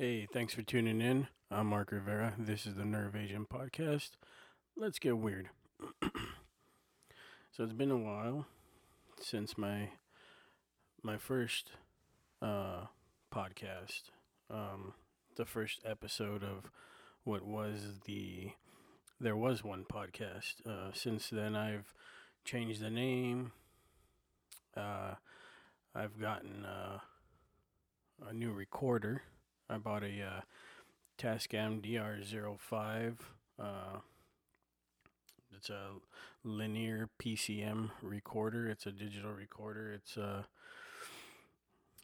Hey, thanks for tuning in. I'm Mark Rivera. This is the Nerve Agent Podcast. Let's get weird. so it's been a while since my my first uh, podcast, um, the first episode of what was the there was one podcast. Uh, since then, I've changed the name. Uh, I've gotten uh, a new recorder. I bought a uh, Tascam DR05. Uh, it's a linear PCM recorder. It's a digital recorder. It's uh,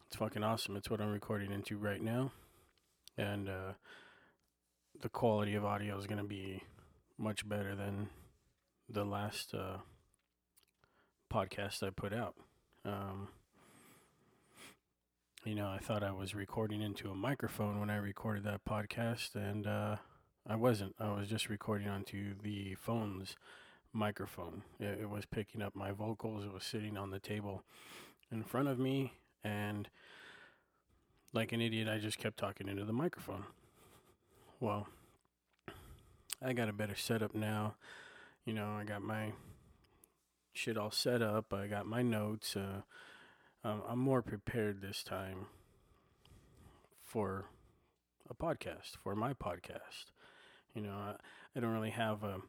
it's fucking awesome. It's what I'm recording into right now, and uh, the quality of audio is gonna be much better than the last uh, podcast I put out. Um, you know, I thought I was recording into a microphone when I recorded that podcast, and uh, I wasn't. I was just recording onto the phone's microphone. It, it, was picking up my vocals. It was sitting on the table in front of me, and like an idiot, I just kept talking into the microphone. Well, I got a better setup now. You know, I got my shit all set up. I got my notes. Uh, um, I'm more prepared this time for a podcast, for my podcast. You know, I, I don't really have a,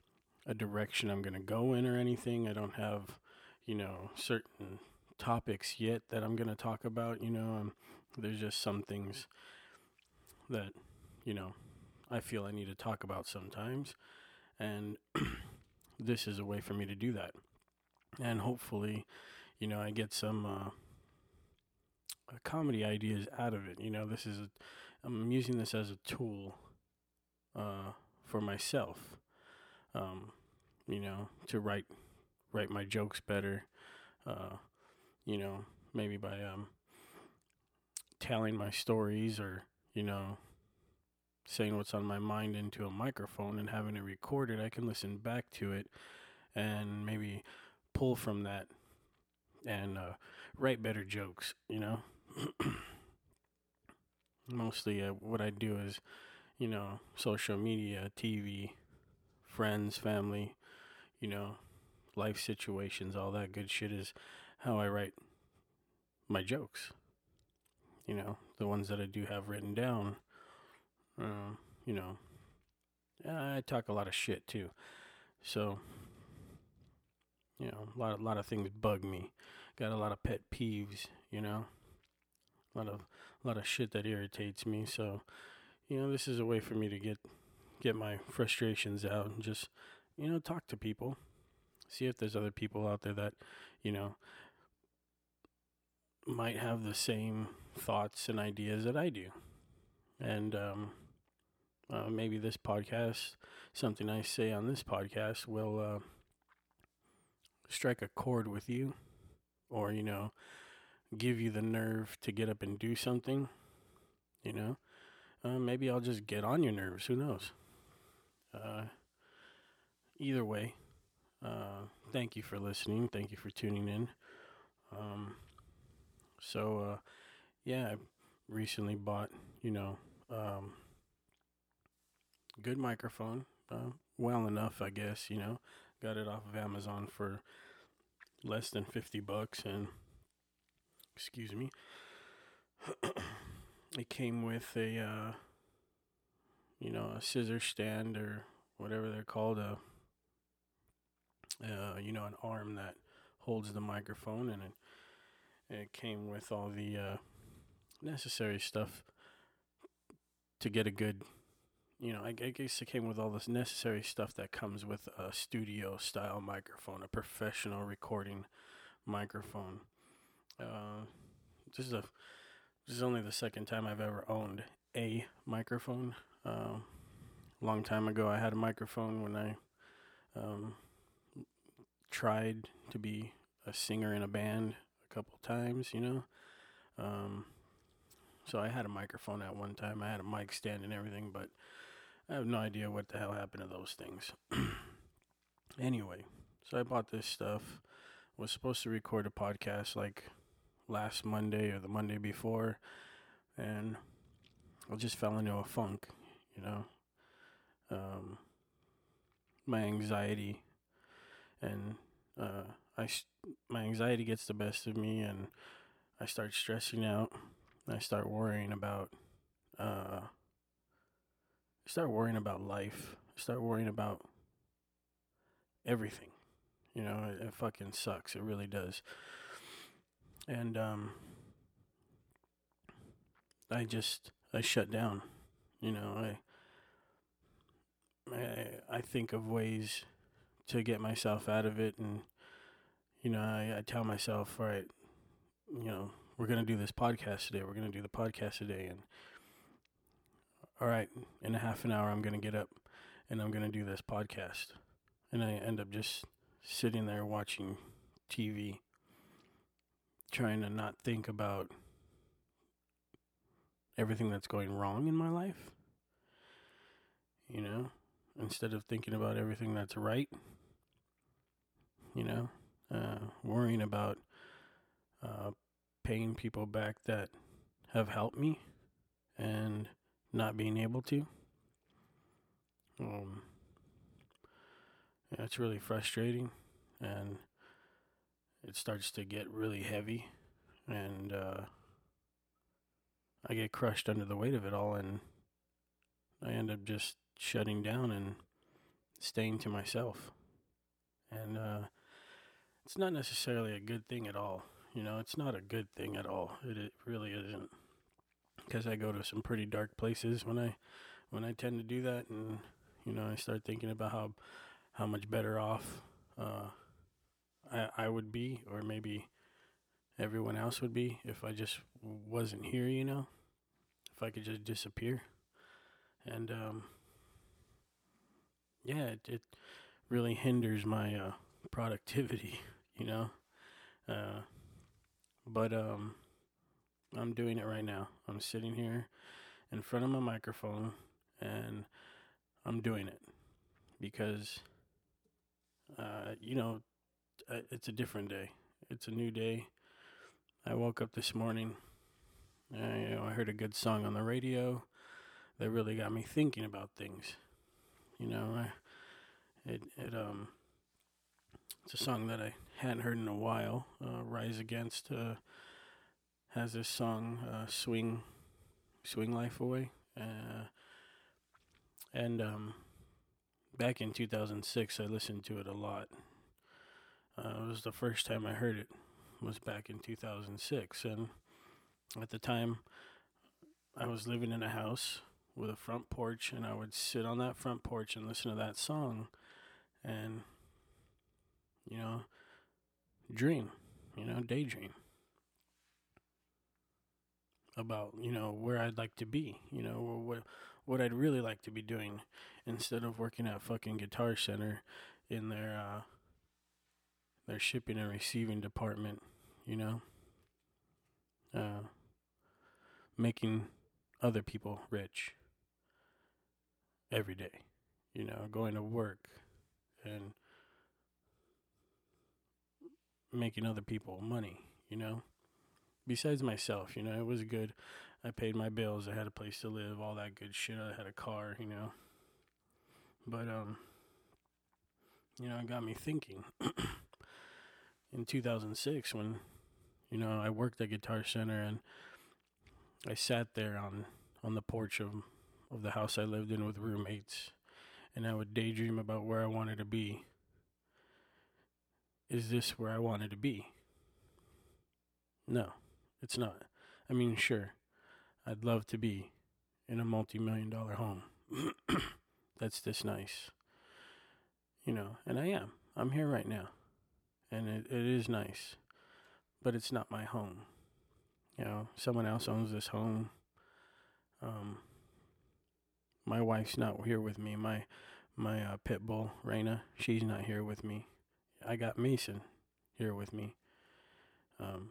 a direction I'm going to go in or anything. I don't have, you know, certain topics yet that I'm going to talk about. You know, um, there's just some things that, you know, I feel I need to talk about sometimes. And this is a way for me to do that. And hopefully, you know, I get some. Uh, comedy ideas out of it. You know, this is a, I'm using this as a tool uh, for myself. Um, you know, to write write my jokes better. Uh, you know, maybe by um, telling my stories or you know saying what's on my mind into a microphone and having it recorded, I can listen back to it and maybe pull from that and uh, write better jokes. You know. mostly uh, what I do is, you know, social media, TV, friends, family, you know, life situations, all that good shit is how I write my jokes. You know, the ones that I do have written down. Uh, you know, I talk a lot of shit too. So, you know, a lot, a lot of things bug me. Got a lot of pet peeves, you know a lot of a lot of shit that irritates me. So, you know, this is a way for me to get get my frustrations out and just, you know, talk to people. See if there's other people out there that, you know, might have the same thoughts and ideas that I do. And um, uh, maybe this podcast, something I say on this podcast, will uh, strike a chord with you, or you know, give you the nerve to get up and do something, you know, uh, maybe I'll just get on your nerves. Who knows? Uh, either way, uh, thank you for listening. Thank you for tuning in. Um, so, uh, yeah, I recently bought, you know, um, good microphone. Uh, well enough, I guess, you know. Got it off of Amazon for less than 50 bucks and excuse me. it came with a, uh, you know, a scissor stand or whatever they're called, a, uh, you know, an arm that holds the microphone, and it, it came with all the uh, necessary stuff to get a good, you know, I guess it came with all this necessary stuff that comes with a studio style microphone, a professional recording microphone. Uh, this is a this is only the second time I've ever owned a microphone. Uh, long time ago, I had a microphone when I um, tried to be a singer in a band a couple times. You know, um, so I had a microphone at one time. I had a mic stand and everything, but I have no idea what the hell happened to those things. anyway, so I bought this stuff. Was supposed to record a podcast like last Monday or the Monday before, and I just fell into a funk, you know. Um, my anxiety and uh, I my anxiety gets the best of me, and I start stressing out. I start worrying about uh, start worrying about life. I start worrying about everything. You know, it, it fucking sucks. It really does. And um, I just I shut down. You know, I I I think of ways to get myself out of it, and you know, I, I tell myself, all right, you know, we're gonna do this podcast today. We're gonna do the podcast today, and all right, in a half an hour, I'm gonna get up and I'm gonna do this podcast, and I end up just sitting there watching TV, trying to not think about everything that's going wrong in my life. You know, instead of thinking about everything that's right, you know, uh, worrying about uh, paying people back that have helped me and not being able to. Um, yeah, it's really frustrating and it starts to get really heavy and uh, I get crushed under the weight of it all and I end up just shutting down and staying to myself. And uh, it's not necessarily a good thing at all. You know, it's not a good thing at all. It, it really isn't. Because I go to some pretty dark places when I when I tend to do that, and you know, I start thinking about how how much better off uh, I I would be, or maybe everyone else would be if I just wasn't here. You know, if I could just disappear, and um, yeah, it, it really hinders my uh, productivity you know. Uh, but um, I'm doing it right now. I'm sitting here in front of my microphone and I'm doing it because, uh, you know, it's a different day. It's a new day. I woke up this morning. I, you know, I heard a good song on the radio that really got me thinking about things. You know, I, it it um, it's a song that I hadn't heard in a while. Uh, Rise Against uh, has this song, uh, "Swing, Swing Life Away," uh, and um, back in 2006, I listened to it a lot. Uh, it was the first time I heard it was back in 2006, and at the time, I was living in a house with a front porch, and I would sit on that front porch and listen to that song, and you know dream, you know, daydream about, you know, where I'd like to be, you know, what what I'd really like to be doing instead of working at fucking Guitar Center in their uh their shipping and receiving department, you know. Uh making other people rich every day. You know, going to work and making other people money, you know? Besides myself, you know, it was good. I paid my bills, I had a place to live, all that good shit. I had a car, you know. But um you know, it got me thinking. In 2006 when you know, I worked at Guitar Center and I sat there on on the porch of of the house I lived in with roommates and I would daydream about where I wanted to be is this where I wanted to be? No, it's not. I mean, sure, I'd love to be in a multi million dollar home that's this nice. You know, and I am. I'm here right now. And it, it is nice. But it's not my home. You know, someone else owns this home. Um, my wife's not here with me. My my uh, pit bull, Raina, she's not here with me. I got Mason here with me, um,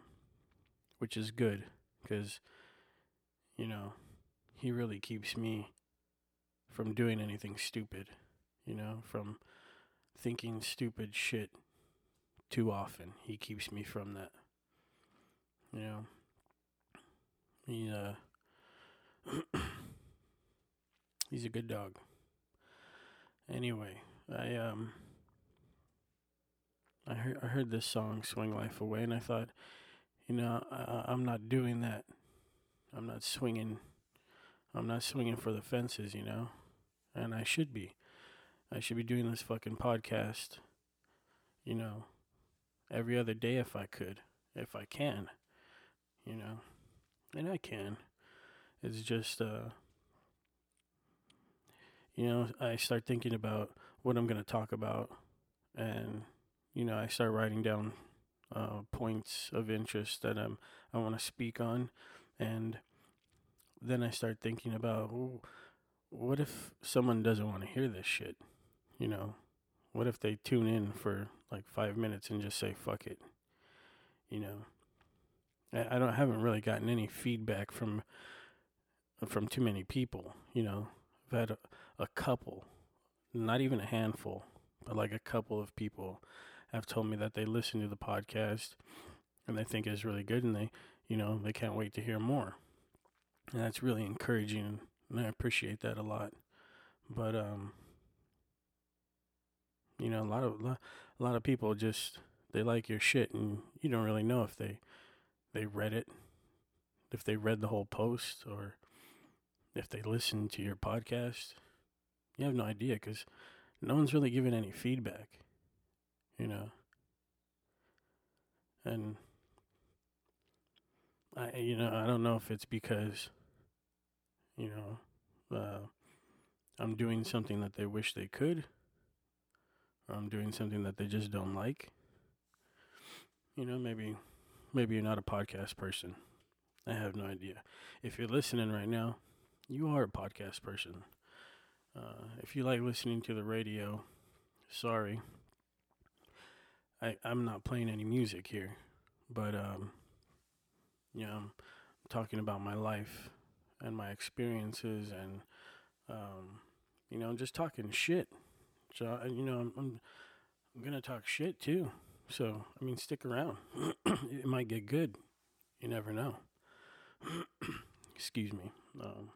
which is good because, you know, he really keeps me from doing anything stupid, you know, from thinking stupid shit too often. He keeps me from that. You know, he, uh, He's a good dog. Anyway, I um I heard I heard this song "Swing Life Away" and I thought, you know, I, I'm not doing that. I'm not swinging. I'm not swinging for the fences, you know, and I should be. I should be doing this fucking podcast, you know, every other day if I could, if I can, you know, and I can. It's just, uh, you know, I start thinking about what I'm going to talk about, and, you know, I start writing down uh, points of interest that I'm, I want to speak on, and then I start thinking about what if someone doesn't want to hear this shit? You know, what if they tune in for like five minutes and just say fuck it? You know, I, I don't haven't really gotten any feedback from from too many people. You know, I've had a, a couple, not even a handful, but like a couple of people have told me that they listen to the podcast and they think it's really good and they, you know, they can't wait to hear more. And that's really encouraging and I appreciate that a lot. But um you know, a lot of a lot of people just they like your shit and you don't really know if they they read it, if they read the whole post or if they listened to your podcast. You have no idea cuz no one's really giving any feedback. You know. And I you know, I don't know if it's because you know, uh, I'm doing something that they wish they could I'm doing something that they just don't like. You know, maybe maybe you're not a podcast person. I have no idea. If you're listening right now, you are a podcast person. Uh, if you like listening to the radio, sorry. I I'm not playing any music here, but um, you know, I'm talking about my life and my experiences and um, you know, just talking shit. So you know, I'm, I'm I'm gonna talk shit too. So I mean, stick around. it might get good. You never know. Excuse me. Um,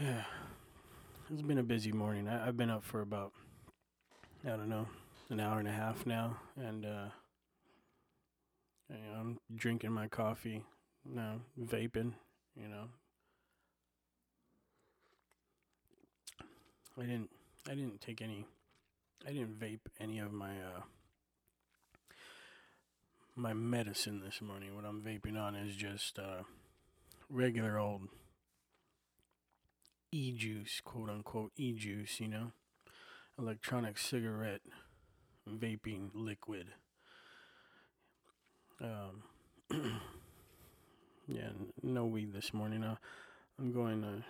yeah, it's been a busy morning. I, have been up for about I don't know an hour and a half now, and uh, I'm drinking my coffee now, vaping. You know, I didn't I didn't take any I didn't vape any of my uh my medicine this morning. What I'm vaping on is just uh regular old e juice, quote unquote e juice, you know? Electronic cigarette vaping liquid. Um yeah, no weed this morning. Uh, I'm going to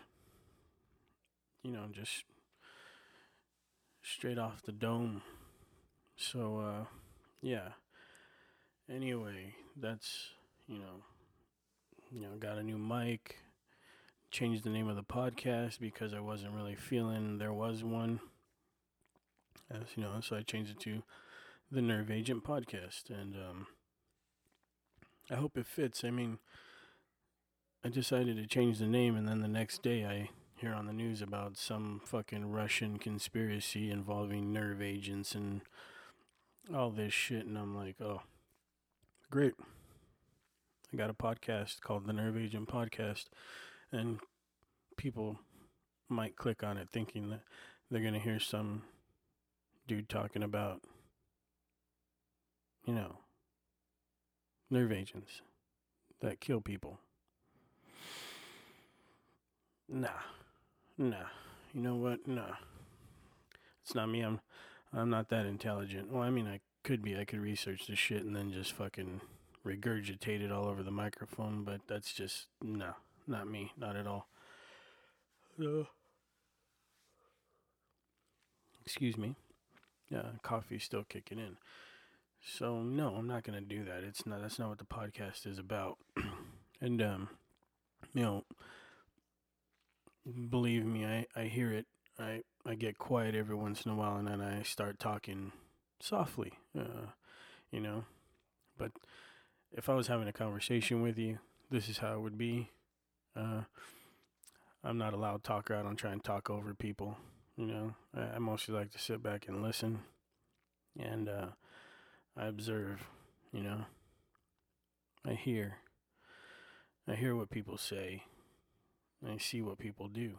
you know, just straight off the dome. So, uh, yeah. Anyway, that's, you know, you know, got a new mic, changed the name of the podcast because I wasn't really feeling there was one. As you know, so I changed it to the Nerve Agent Podcast, and um, I hope it fits. I mean, I decided to change the name, and then the next day I hear on the news about some fucking Russian conspiracy involving nerve agents and all this shit, and I'm like, oh, great. I got a podcast called the Nerve Agent Podcast, and people might click on it thinking that they're going to hear some dude talking about, you know, nerve agents that kill people. Nah. Nah. You know what? Nah. It's not me. I'm I'm not that intelligent. Well, I mean, I could be. I could research this shit and then just fucking regurgitate it all over the microphone, but that's just no, not me, not at all. Uh, excuse me. Yeah, coffee's still kicking in. So no, I'm not gonna do that. It's not. That's not what the podcast is about. and um, you know, believe me, I, I hear it. I, I get quiet every once in a while and then I start talking softly, uh, you know. But if I was having a conversation with you, this is how it would be. Uh, I'm not a loud talker. I don't try and talk over people. You know, I, I mostly like to sit back and listen, and uh, I observe. You know, I hear. I hear what people say. I see what people do,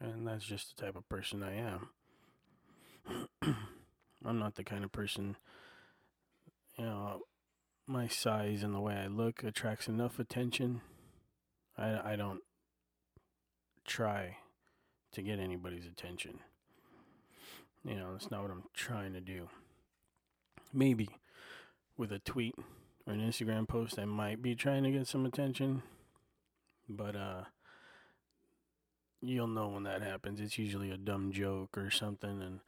and that's just the type of person I am. I'm not the kind of person, you know, my size and the way I look attracts enough attention. I, I don't try to get anybody's attention. You know, that's not what I'm trying to do. Maybe with a tweet or an Instagram post, I might be trying to get some attention. But, uh, you'll know when that happens. It's usually a dumb joke or something. And,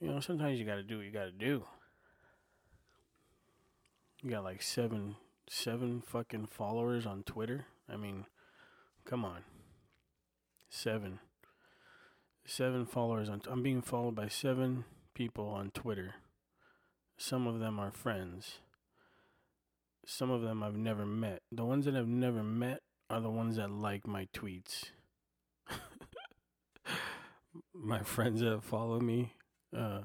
you know, sometimes you got to do what you got to do. You got like seven, seven fucking followers on Twitter. I mean, come on. Seven. Seven followers on. I'm being followed by seven people on Twitter. Some of them are friends. Some of them I've never met. The ones that I've never met are the ones that like my tweets. my friends that follow me, uh,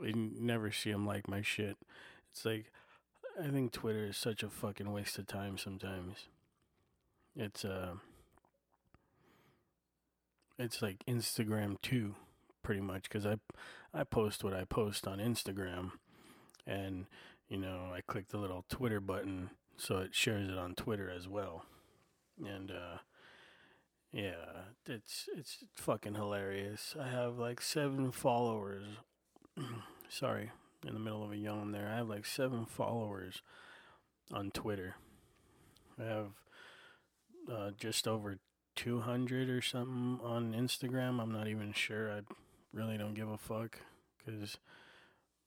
I never see them like my shit. It's like, I think Twitter is such a fucking waste of time sometimes. It's, uh, it's like Instagram too, pretty much, because I, I post what I post on Instagram, and, you know, I click the little Twitter button so it shares it on Twitter as well and uh yeah, it's it's fucking hilarious. I have like seven followers. Sorry, in the middle of a yawn there. I have like seven followers on Twitter. I have uh, just over 200 or something on Instagram. I'm not even sure. I really don't give a fuck because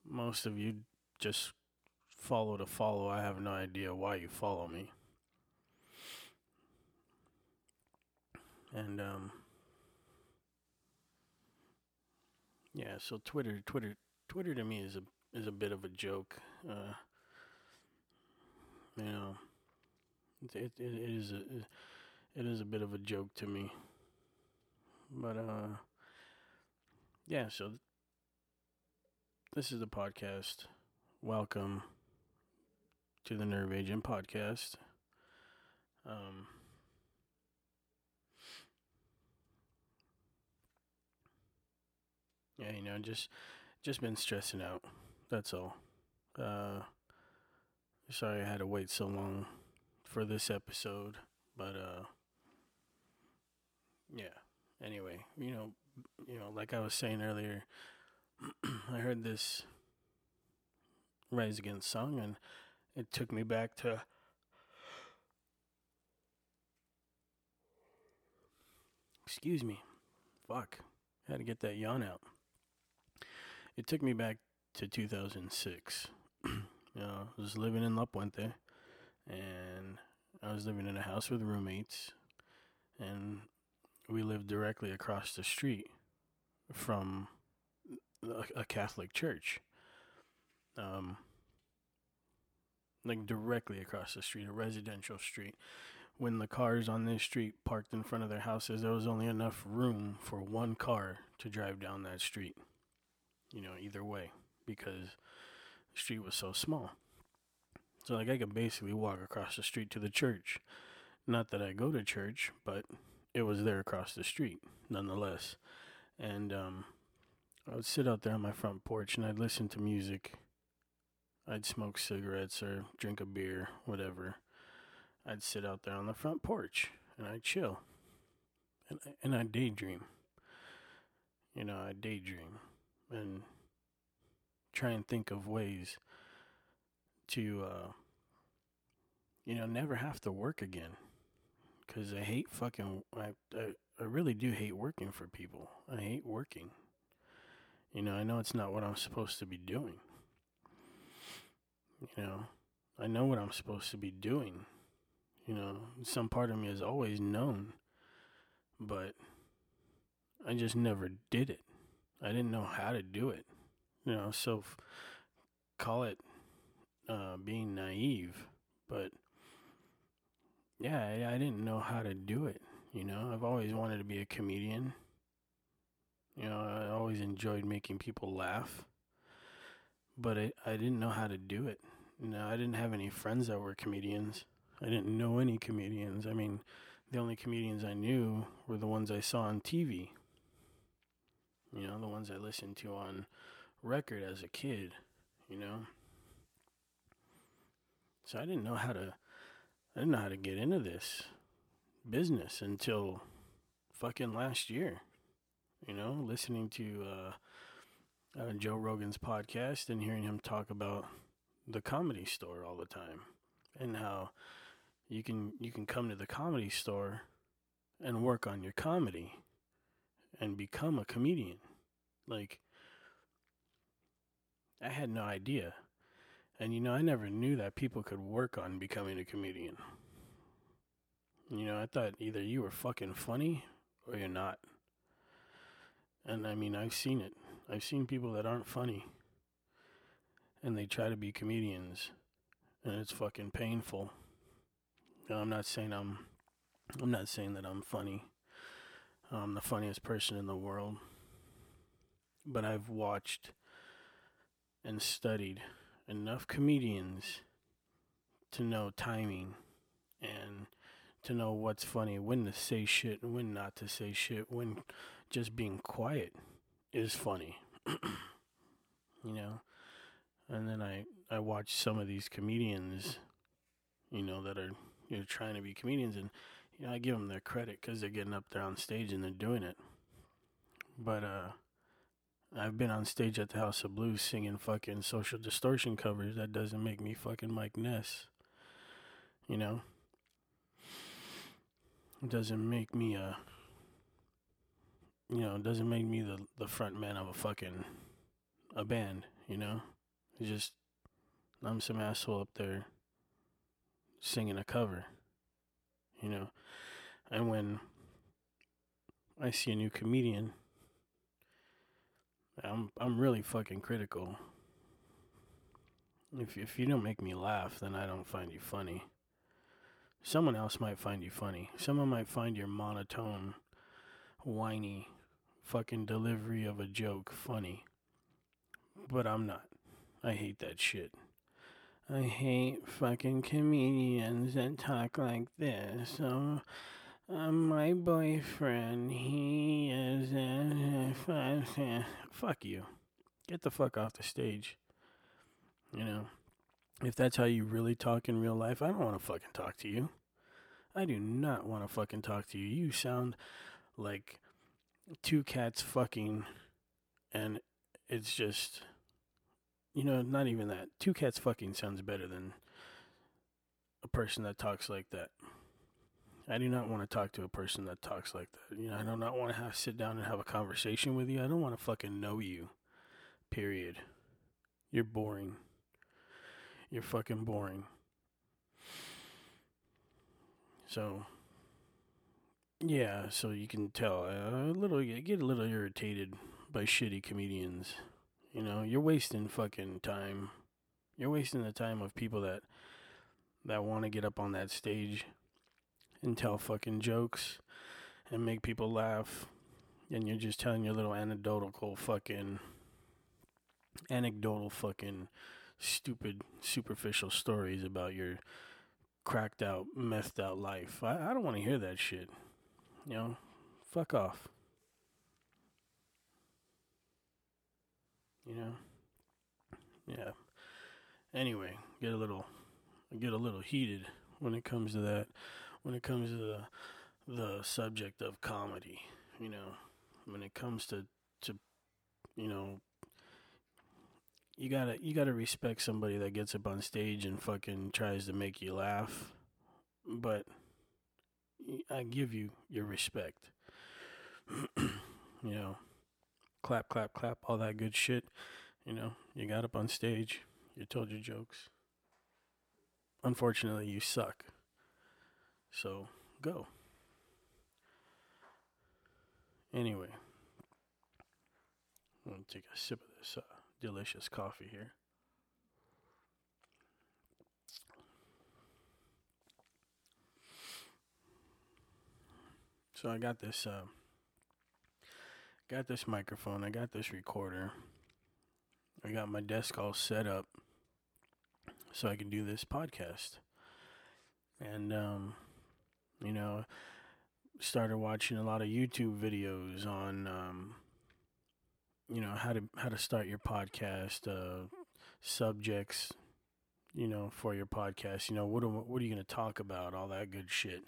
most of you just follow to follow. I have no idea why you follow me. And um, yeah. So Twitter, Twitter, Twitter to me is a is a bit of a joke. Uh, you know, it, it it is a it is a bit of a joke to me. But uh, yeah. So this is the podcast. Welcome to the Nerve Agent podcast. Um. Yeah, you know, just just been stressing out. That's all. Uh sorry I had to wait so long for this episode, but uh yeah. Anyway, you know, you know, like I was saying earlier, I heard this Rise Against song and it took me back to Excuse me. Fuck. Had to get that yawn out it took me back to 2006. you know, I was living in La Puente, and I was living in a house with roommates, and we lived directly across the street from a, Catholic church. Um, like directly across the street, a residential street. When the cars on this street parked in front of their houses, there was only enough room for one car to drive down that street you know, either way because the street was so small. So like I could basically walk across the street to the church. Not that I go to church, but it was there across the street nonetheless. And um I would sit out there on my front porch and I'd listen to music. I'd smoke cigarettes or drink a beer, whatever. I'd sit out there on the front porch and I'd chill. And and I'd daydream. You know, I'd daydream and try and think of ways to uh you know never have to work again cuz I hate fucking I, I I really do hate working for people. I hate working. You know, I know it's not what I'm supposed to be doing. You know, I know what I'm supposed to be doing. You know, some part of me has always known, but I just never did it. I didn't know how to do it. You know, so f- call it uh, being naive, but yeah, I, I didn't know how to do it. You know, I've always wanted to be a comedian. You know, I always enjoyed making people laugh, but I, I didn't know how to do it. You know, I didn't have any friends that were comedians. I didn't know any comedians. I mean, the only comedians I knew were the ones I saw on TV. You know, the ones I listened to on record as a kid, you know. So I didn't know how to I didn't know how to get into this business until fucking last year. You know, listening to uh, uh, Joe Rogan's podcast and hearing him talk about the comedy store all the time and how you can you can come to the comedy store and work on your comedy and become a comedian. Like I had no idea. And you know, I never knew that people could work on becoming a comedian. You know, I thought either you were fucking funny or you're not. And I mean, I've seen it. I've seen people that aren't funny and they try to be comedians and it's fucking painful. Know, I'm not saying I'm I'm not saying that I'm funny. I'm the funniest person in the world. But I've watched and studied enough comedians to know timing and to know what's funny, when to say shit and when not to say shit, when just being quiet is funny. you know? And then I I watch some of these comedians, you know, that are you know trying to be comedians and know, I give them their credit cuz they're getting up there on stage and they're doing it. But uh I've been on stage at the House of Blues singing fucking social distortion covers. That doesn't make me fucking Mike Ness. You know? It doesn't make me a you know, it doesn't make me the the front man of a fucking a band, you know? It's just I'm some asshole up there singing a cover. You know? And when I see a new comedian I'm I'm really fucking critical. If if you don't make me laugh, then I don't find you funny. Someone else might find you funny. Someone might find your monotone, whiny, fucking delivery of a joke funny. But I'm not. I hate that shit. I hate fucking comedians that talk like this. So uh, my boyfriend, he is. Uh, fuck you. Get the fuck off the stage. You know, if that's how you really talk in real life, I don't want to fucking talk to you. I do not want to fucking talk to you. You sound like two cats fucking, and it's just, you know, not even that. Two cats fucking sounds better than a person that talks like that. I do not want to talk to a person that talks like that. You know, I do not want to have sit down and have a conversation with you. I don't want to fucking know you. Period. You're boring. You're fucking boring. So, yeah, so you can tell uh, a little, get a little irritated by shitty comedians. You know, you're wasting fucking time. You're wasting the time of people that that want to get up on that stage and tell fucking jokes and make people laugh. And you're just telling your little anecdotal fucking anecdotal fucking stupid superficial stories about your cracked out, messed out life. I, I don't want to hear that shit. You know, fuck off. You know? Yeah. Anyway, get a little get a little heated when it comes to that when it comes to the the subject of comedy. You know, when it comes to to you know you gotta you gotta respect somebody that gets up on stage and fucking tries to make you laugh, but I give you your respect. you know, clap, clap, clap, all that good shit. You know, you got up on stage, you told your jokes. Unfortunately, you suck. So go. Anyway, I'm going to take a sip of this uh, delicious coffee here. So I got this uh, got this microphone, I got this recorder. I got my desk all set up so I can do this podcast. And um you know, started watching a lot of YouTube videos on um you know, how to how to start your podcast, uh subjects, you know, for your podcast. You know, what what are you going to talk about? All that good shit.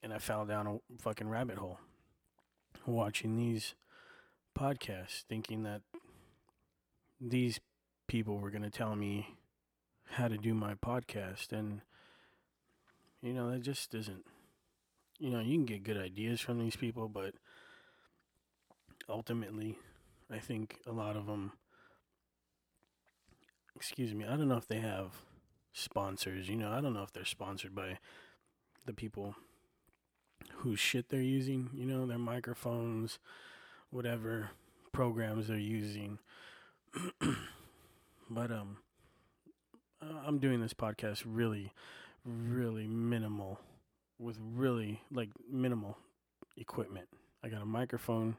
And I fell down a fucking rabbit hole watching these podcasts, thinking that these people were going to tell me how to do my podcast. And, you know, that just isn't, you know, you can get good ideas from these people, but ultimately, I think a lot of them excuse me, I don't know if they have sponsors. You know, I don't know if they're sponsored by the people whose shit they're using, you know, their microphones, whatever programs they're using. but um I'm doing this podcast really really minimal with really like minimal equipment. I got a microphone,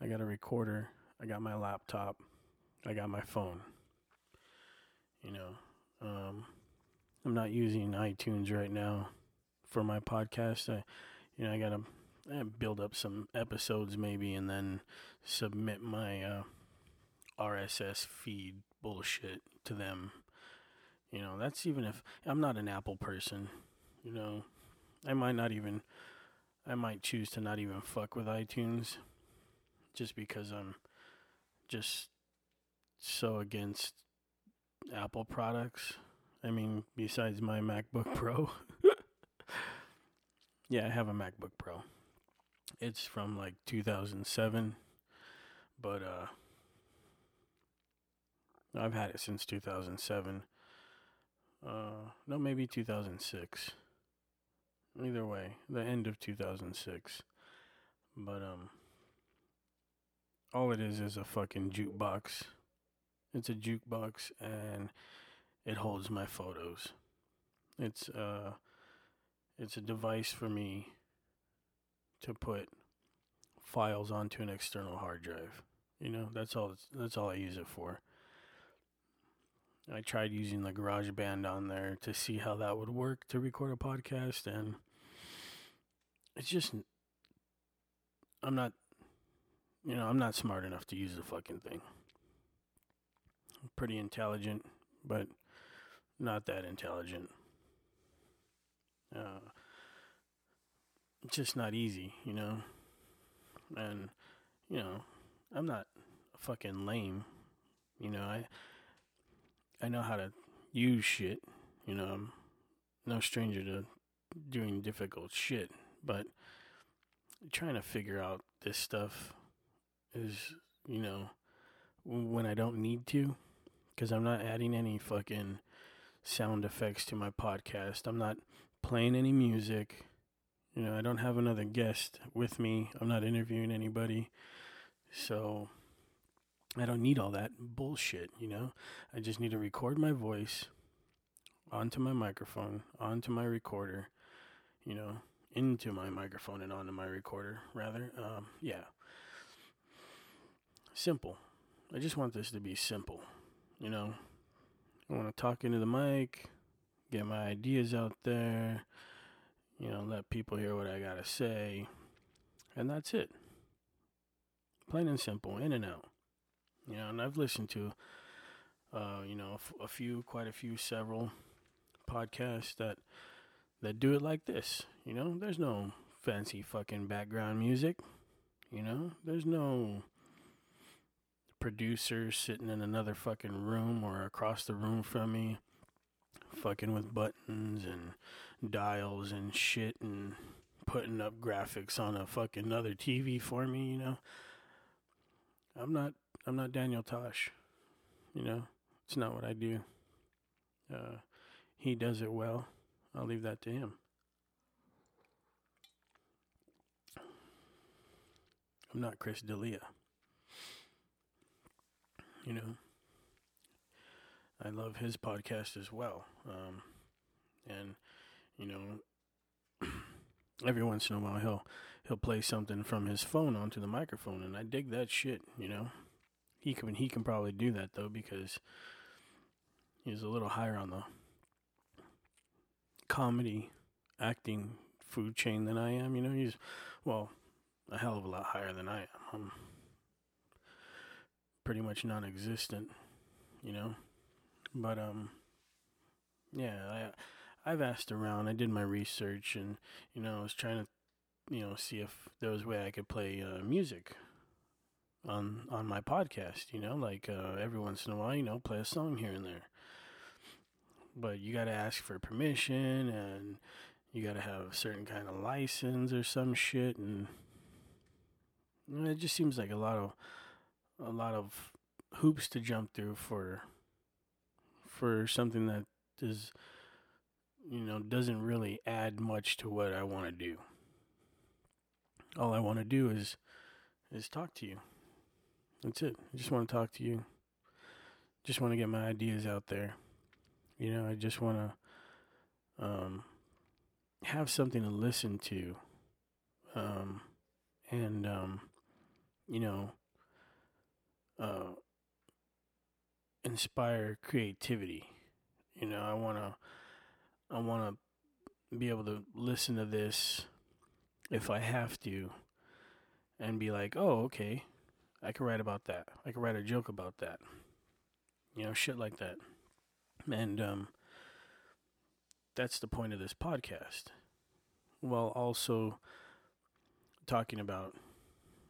I got a recorder, I got my laptop, I got my phone. You know, um, I'm not using iTunes right now for my podcast. I, you know, I gotta, build up some episodes maybe, and then submit my uh, RSS feed bullshit to them. You know, that's even if I'm not an Apple person. You know, I might not even, I might choose to not even fuck with iTunes, just because I'm just so against Apple products. I mean, besides my MacBook Pro. Yeah, I have a MacBook Pro. It's from like 2007, but uh I've had it since 2007. Uh no, maybe 2006. Either way, the end of 2006. But um all it is is a fucking jukebox it's a jukebox and it holds my photos. It's uh it's a device for me to put files onto an external hard drive. You know, that's all that's all I use it for. I tried using the GarageBand on there to see how that would work to record a podcast and it's just I'm not you know, I'm not smart enough to use the fucking thing pretty intelligent, but not that intelligent. Uh, just not easy, you know. And you know, I'm not fucking lame. You know, I I know how to use shit. You know, I'm no stranger to doing difficult shit, but trying to figure out this stuff is, you know, when I don't need to because I'm not adding any fucking sound effects to my podcast. I'm not playing any music. You know, I don't have another guest with me. I'm not interviewing anybody. So I don't need all that bullshit, you know? I just need to record my voice onto my microphone, onto my recorder, you know, into my microphone and onto my recorder, rather. Um, yeah. Simple. I just want this to be simple. You know, I want to talk into the mic, get my ideas out there, you know, let people hear what I got to say. And that's it. Plain and simple, in and out. You know, and I've listened to, uh, you know, a few, quite a few, several podcasts that that do it like this. You know, there's no fancy fucking background music. You know, there's no producer sitting in another fucking room or across the room from me, fucking with buttons and dials and shit and putting up graphics on a fucking other TV for me, you know. I'm not I'm not Daniel Tosh. You know, it's not what I do. Uh, he does it well. I'll leave that to him. I'm not Chris D'Elia you know. I love his podcast as well. Um, and, you know, every once in a while he'll he'll play something from his phone onto the microphone, and I dig that shit. You know, he can he can probably do that though because he's a little higher on the comedy acting food chain than I am. You know, he's well a hell of a lot higher than I am. I'm pretty much non-existent. You know, but um, yeah, I I've asked around. I did my research, and you know, I was trying to you know, see if there was a way I could play uh, music on on my podcast. You know, like uh, every once in a while, you know, play a song here and there. But you got to ask for permission, and you got to have a certain kind of license or some shit, and it just seems like a lot of a lot of hoops to jump through for for something that is you know doesn't really add much to what I want to do all I want to do is is talk to you. That's it. I just want to talk to you. Just want to get my ideas out there. You know, I just want to um, have something to listen to, um, and um, you know, uh, inspire creativity. You know, I want to, I want to be able to listen to this if I have to and be like, oh, okay, I can write about that. I can write a joke about that. You know, shit like that. And um, that's the point of this podcast. While also talking about,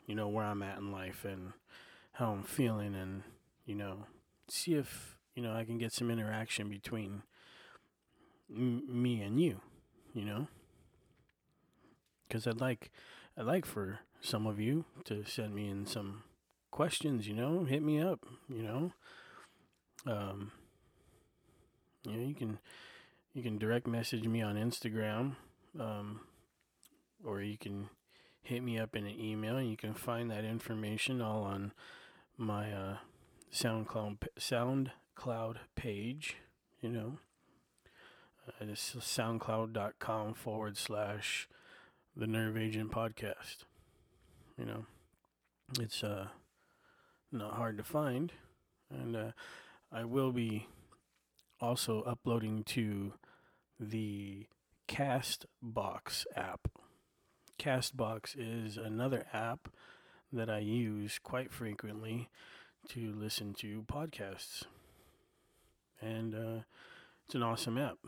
you know, where I'm at in life and how I'm feeling and, you know, see if, you know, I can get some interaction between m- me and you, you know? because I'd like I'd like for some of you to send me in some questions. You know, hit me up. You know, um, you know you can you can direct message me on Instagram, um, or you can hit me up in an email. And you can find that information all on my uh, SoundCloud SoundCloud page. You know, uh, it's SoundCloud.com forward slash the Nerve Agent podcast. You know, it's uh not hard to find, and uh, I will be also uploading to the Castbox app. Castbox is another app that I use quite frequently to listen to podcasts, and uh, it's an awesome app.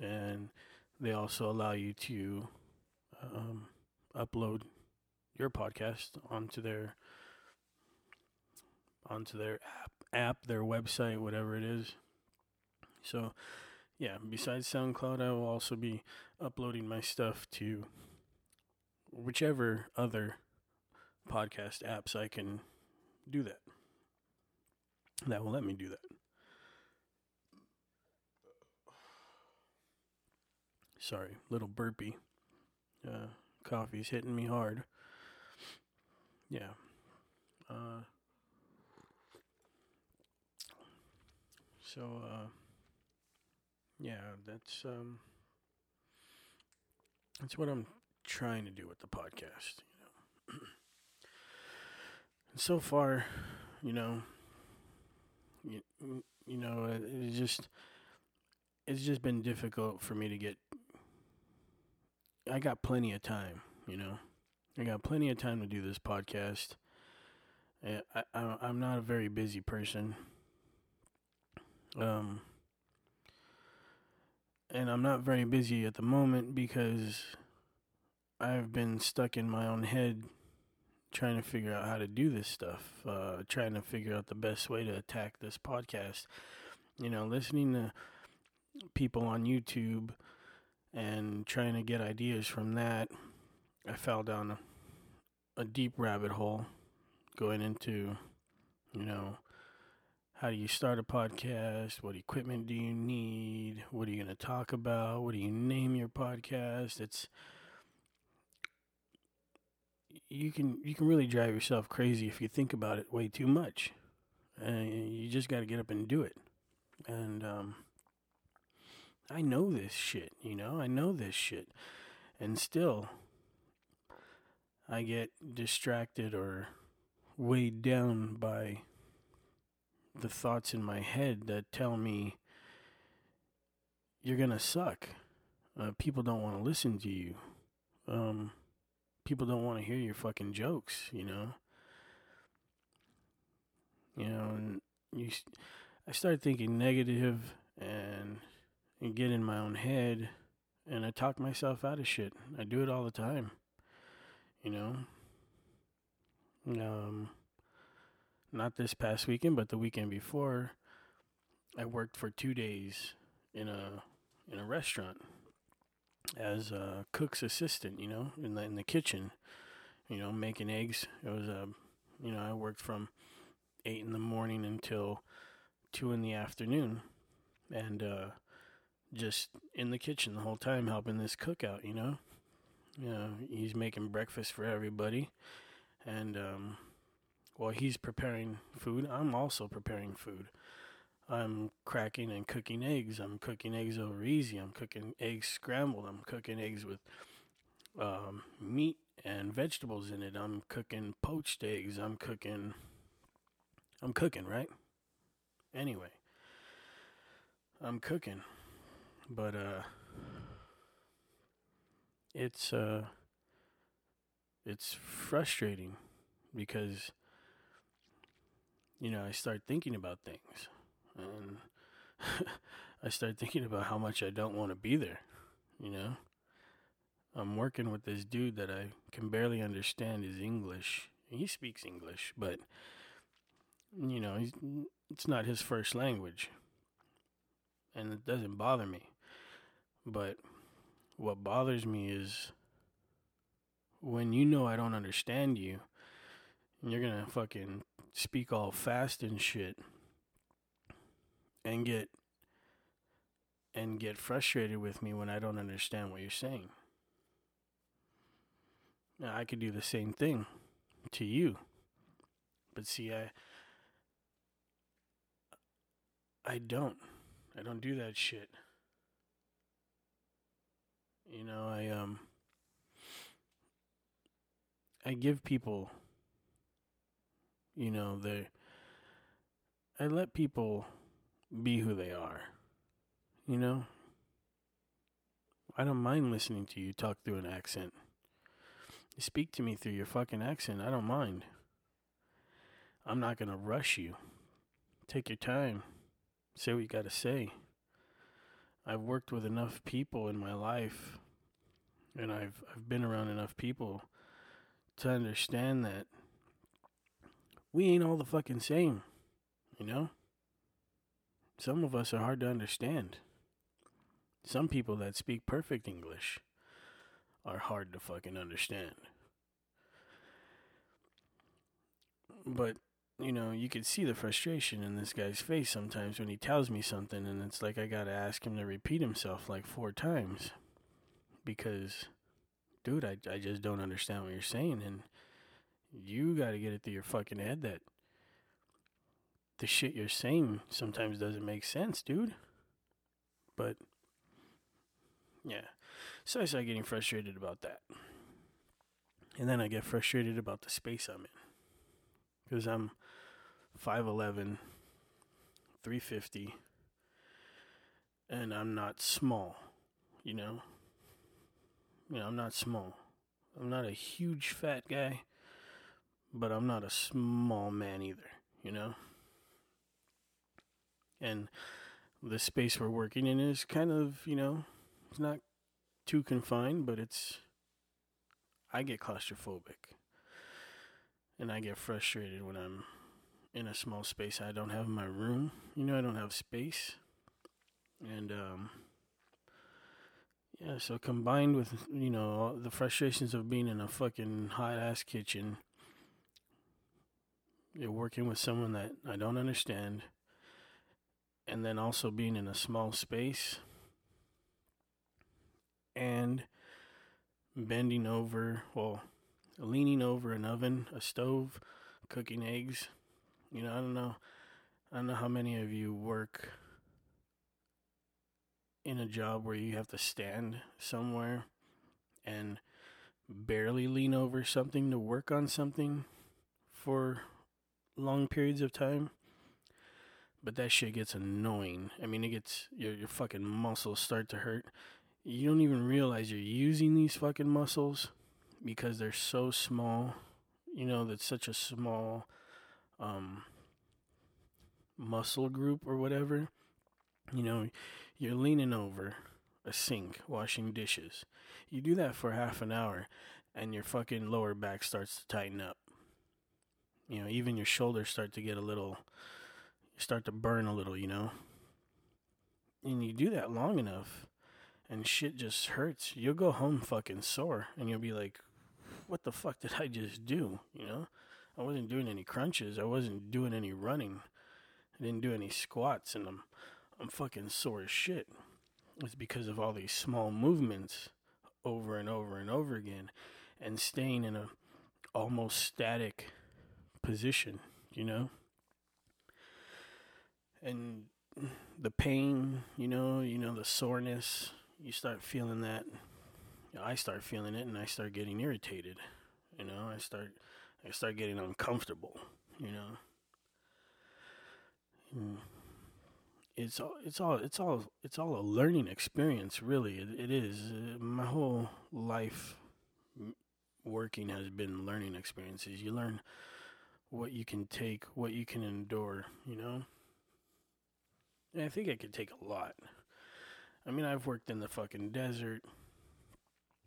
And they also allow you to um, upload your podcast onto their onto their app, app, their website, whatever it is. So, yeah. Besides SoundCloud, I will also be uploading my stuff to whichever other podcast apps I can do that. That will let me do that. Sorry, little burpee. Uh, coffee's hitting me hard. Yeah. Uh, so, uh, yeah, that's um, that's what I'm trying to do with the podcast. You know, and so far, you know, you, you know, it, it just it's just been difficult for me to get I got plenty of time, you know. I got plenty of time to do this podcast. I, I I'm not a very busy person. Um and I'm not very busy at the moment because I've been stuck in my own head trying to figure out how to do this stuff, uh, trying to figure out the best way to attack this podcast. You know, listening to people on YouTube and trying to get ideas from that, I fell down a, a deep rabbit hole going into, you know, how do you start a podcast? What equipment do you need? What are you going to talk about? What do you name your podcast? It's you can you can really drive yourself crazy if you think about it way too much. And you just got to get up and do it. And um I know this shit, you know, I know this shit. And still, I get distracted or weighed down by the thoughts in my head that tell me you're gonna suck. Uh, people don't want to listen to you. Um, people don't want to hear your fucking jokes. You know. You know, and you, I start thinking negative and and get in my own head, and I talk myself out of shit. I do it all the time. You know. Um, not this past weekend, but the weekend before, I worked for two days in a in a restaurant as a cook's assistant. You know, in the in the kitchen. You know, making eggs. It was a, you know, I worked from eight in the morning until two in the afternoon, and uh, just in the kitchen the whole time helping this cook out. You know, you know, he's making breakfast for everybody, and um, while he's preparing food, I'm also preparing food. I'm cracking and cooking eggs. I'm cooking eggs over easy. I'm cooking eggs scrambled. I'm cooking eggs with um, meat and vegetables in it. I'm cooking poached eggs. I'm cooking. I'm cooking, right? Anyway, I'm cooking, but uh, it's uh, it's frustrating because you know I start thinking about things and I start thinking about how much I don't want to be there. You know, I'm working with this dude that I can barely understand his English. He speaks English, but you know, he's, it's not his first language, and it doesn't bother me. But what bothers me is when you know I don't understand you, you're gonna fucking speak all fast and shit and get and get frustrated with me when I don't understand what you're saying. Now, I could do the same thing to you. But see, I I don't. I don't do that shit. You know, I um I give people you know, they I let people be who they are. You know? I don't mind listening to you talk through an accent. You speak to me through your fucking accent. I don't mind. I'm not going to rush you. Take your time. Say what you got to say. I've worked with enough people in my life and I've I've been around enough people to understand that we ain't all the fucking same, you know? Some of us are hard to understand. Some people that speak perfect English are hard to fucking understand. But, you know, you could see the frustration in this guy's face sometimes when he tells me something, and it's like I gotta ask him to repeat himself like four times. Because, dude, I, I just don't understand what you're saying, and you gotta get it through your fucking head that the shit you're saying sometimes doesn't make sense, dude. But yeah. So I start getting frustrated about that. And then I get frustrated about the space I'm in. Because I'm 5'11, 350, and I'm not small, you know? You know, I'm not small. I'm not a huge fat guy, but I'm not a small man either, you know? and the space we're working in is kind of, you know, it's not too confined, but it's I get claustrophobic. And I get frustrated when I'm in a small space I don't have my room. You know, I don't have space. And um yeah, so combined with, you know, the frustrations of being in a fucking hot ass kitchen, you're working with someone that I don't understand and then also being in a small space and bending over, well, leaning over an oven, a stove, cooking eggs. You know, I don't know. I don't know how many of you work in a job where you have to stand somewhere and barely lean over something to work on something for long periods of time. But that shit gets annoying. I mean, it gets your your fucking muscles start to hurt. You don't even realize you're using these fucking muscles because they're so small. You know, that's such a small um muscle group or whatever. You know, you're leaning over a sink washing dishes. You do that for half an hour and your fucking lower back starts to tighten up. You know, even your shoulders start to get a little start to burn a little, you know. And you do that long enough and shit just hurts. You'll go home fucking sore and you'll be like, what the fuck did I just do? You know? I wasn't doing any crunches. I wasn't doing any running. I didn't do any squats and I'm I'm fucking sore as shit. It's because of all these small movements over and over and over again and staying in a almost static position, you know? and the pain, you know, you know the soreness, you start feeling that. I start feeling it, and I start getting irritated. You know, I start, I start getting uncomfortable. You know, and it's all, it's all, it's all, it's all a learning experience. Really, it, it is. Uh, my whole life working has been learning experiences. You learn what you can take, what you can endure. You know. I think I could take a lot. I mean, I've worked in the fucking desert.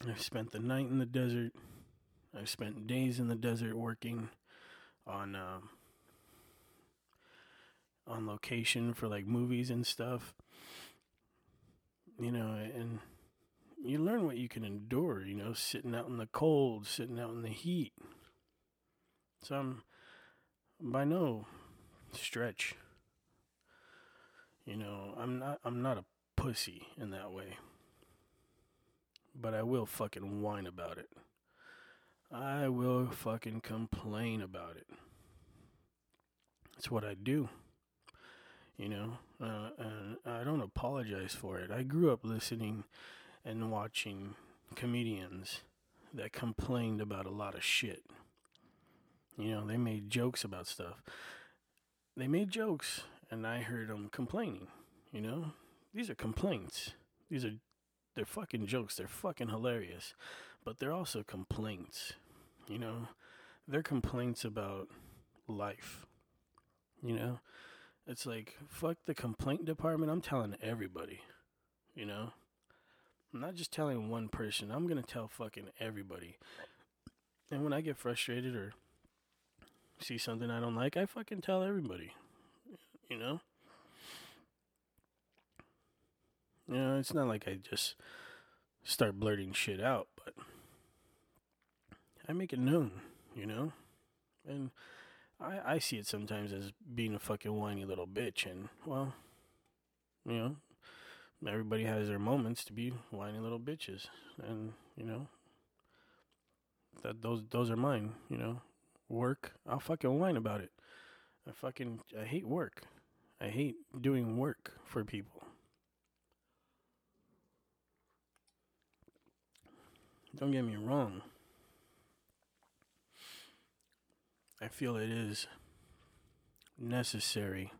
I've spent the night in the desert. I've spent days in the desert working on uh, on location for like movies and stuff. You know, and you learn what you can endure. You know, sitting out in the cold, sitting out in the heat. So I'm by no stretch you know, I'm not I'm not a pussy in that way. But I will fucking whine about it. I will fucking complain about it. It's what I do. You know, uh, and I don't apologize for it. I grew up listening and watching comedians that complained about a lot of shit. You know, they made jokes about stuff. They made jokes and I heard them complaining. You know, these are complaints. These are they're fucking jokes. They're fucking hilarious, but they're also complaints. You know, they're complaints about life. You know, it's like fuck the complaint department. I'm telling everybody. You know, I'm not just telling one person. I'm gonna tell fucking everybody. And when I get frustrated or see something I don't like, I fucking tell everybody you know? You know, it's not like I just start blurting shit out, I make it known, you know? And I, I see it sometimes as being a fucking whiny little bitch, and, well, you know, everybody has their moments to be whiny little bitches, and, you know, that those those are mine, you know. Work, I'll fucking whine about it. I fucking I hate work. I hate doing work for people. Don't get me wrong. I feel it is necessary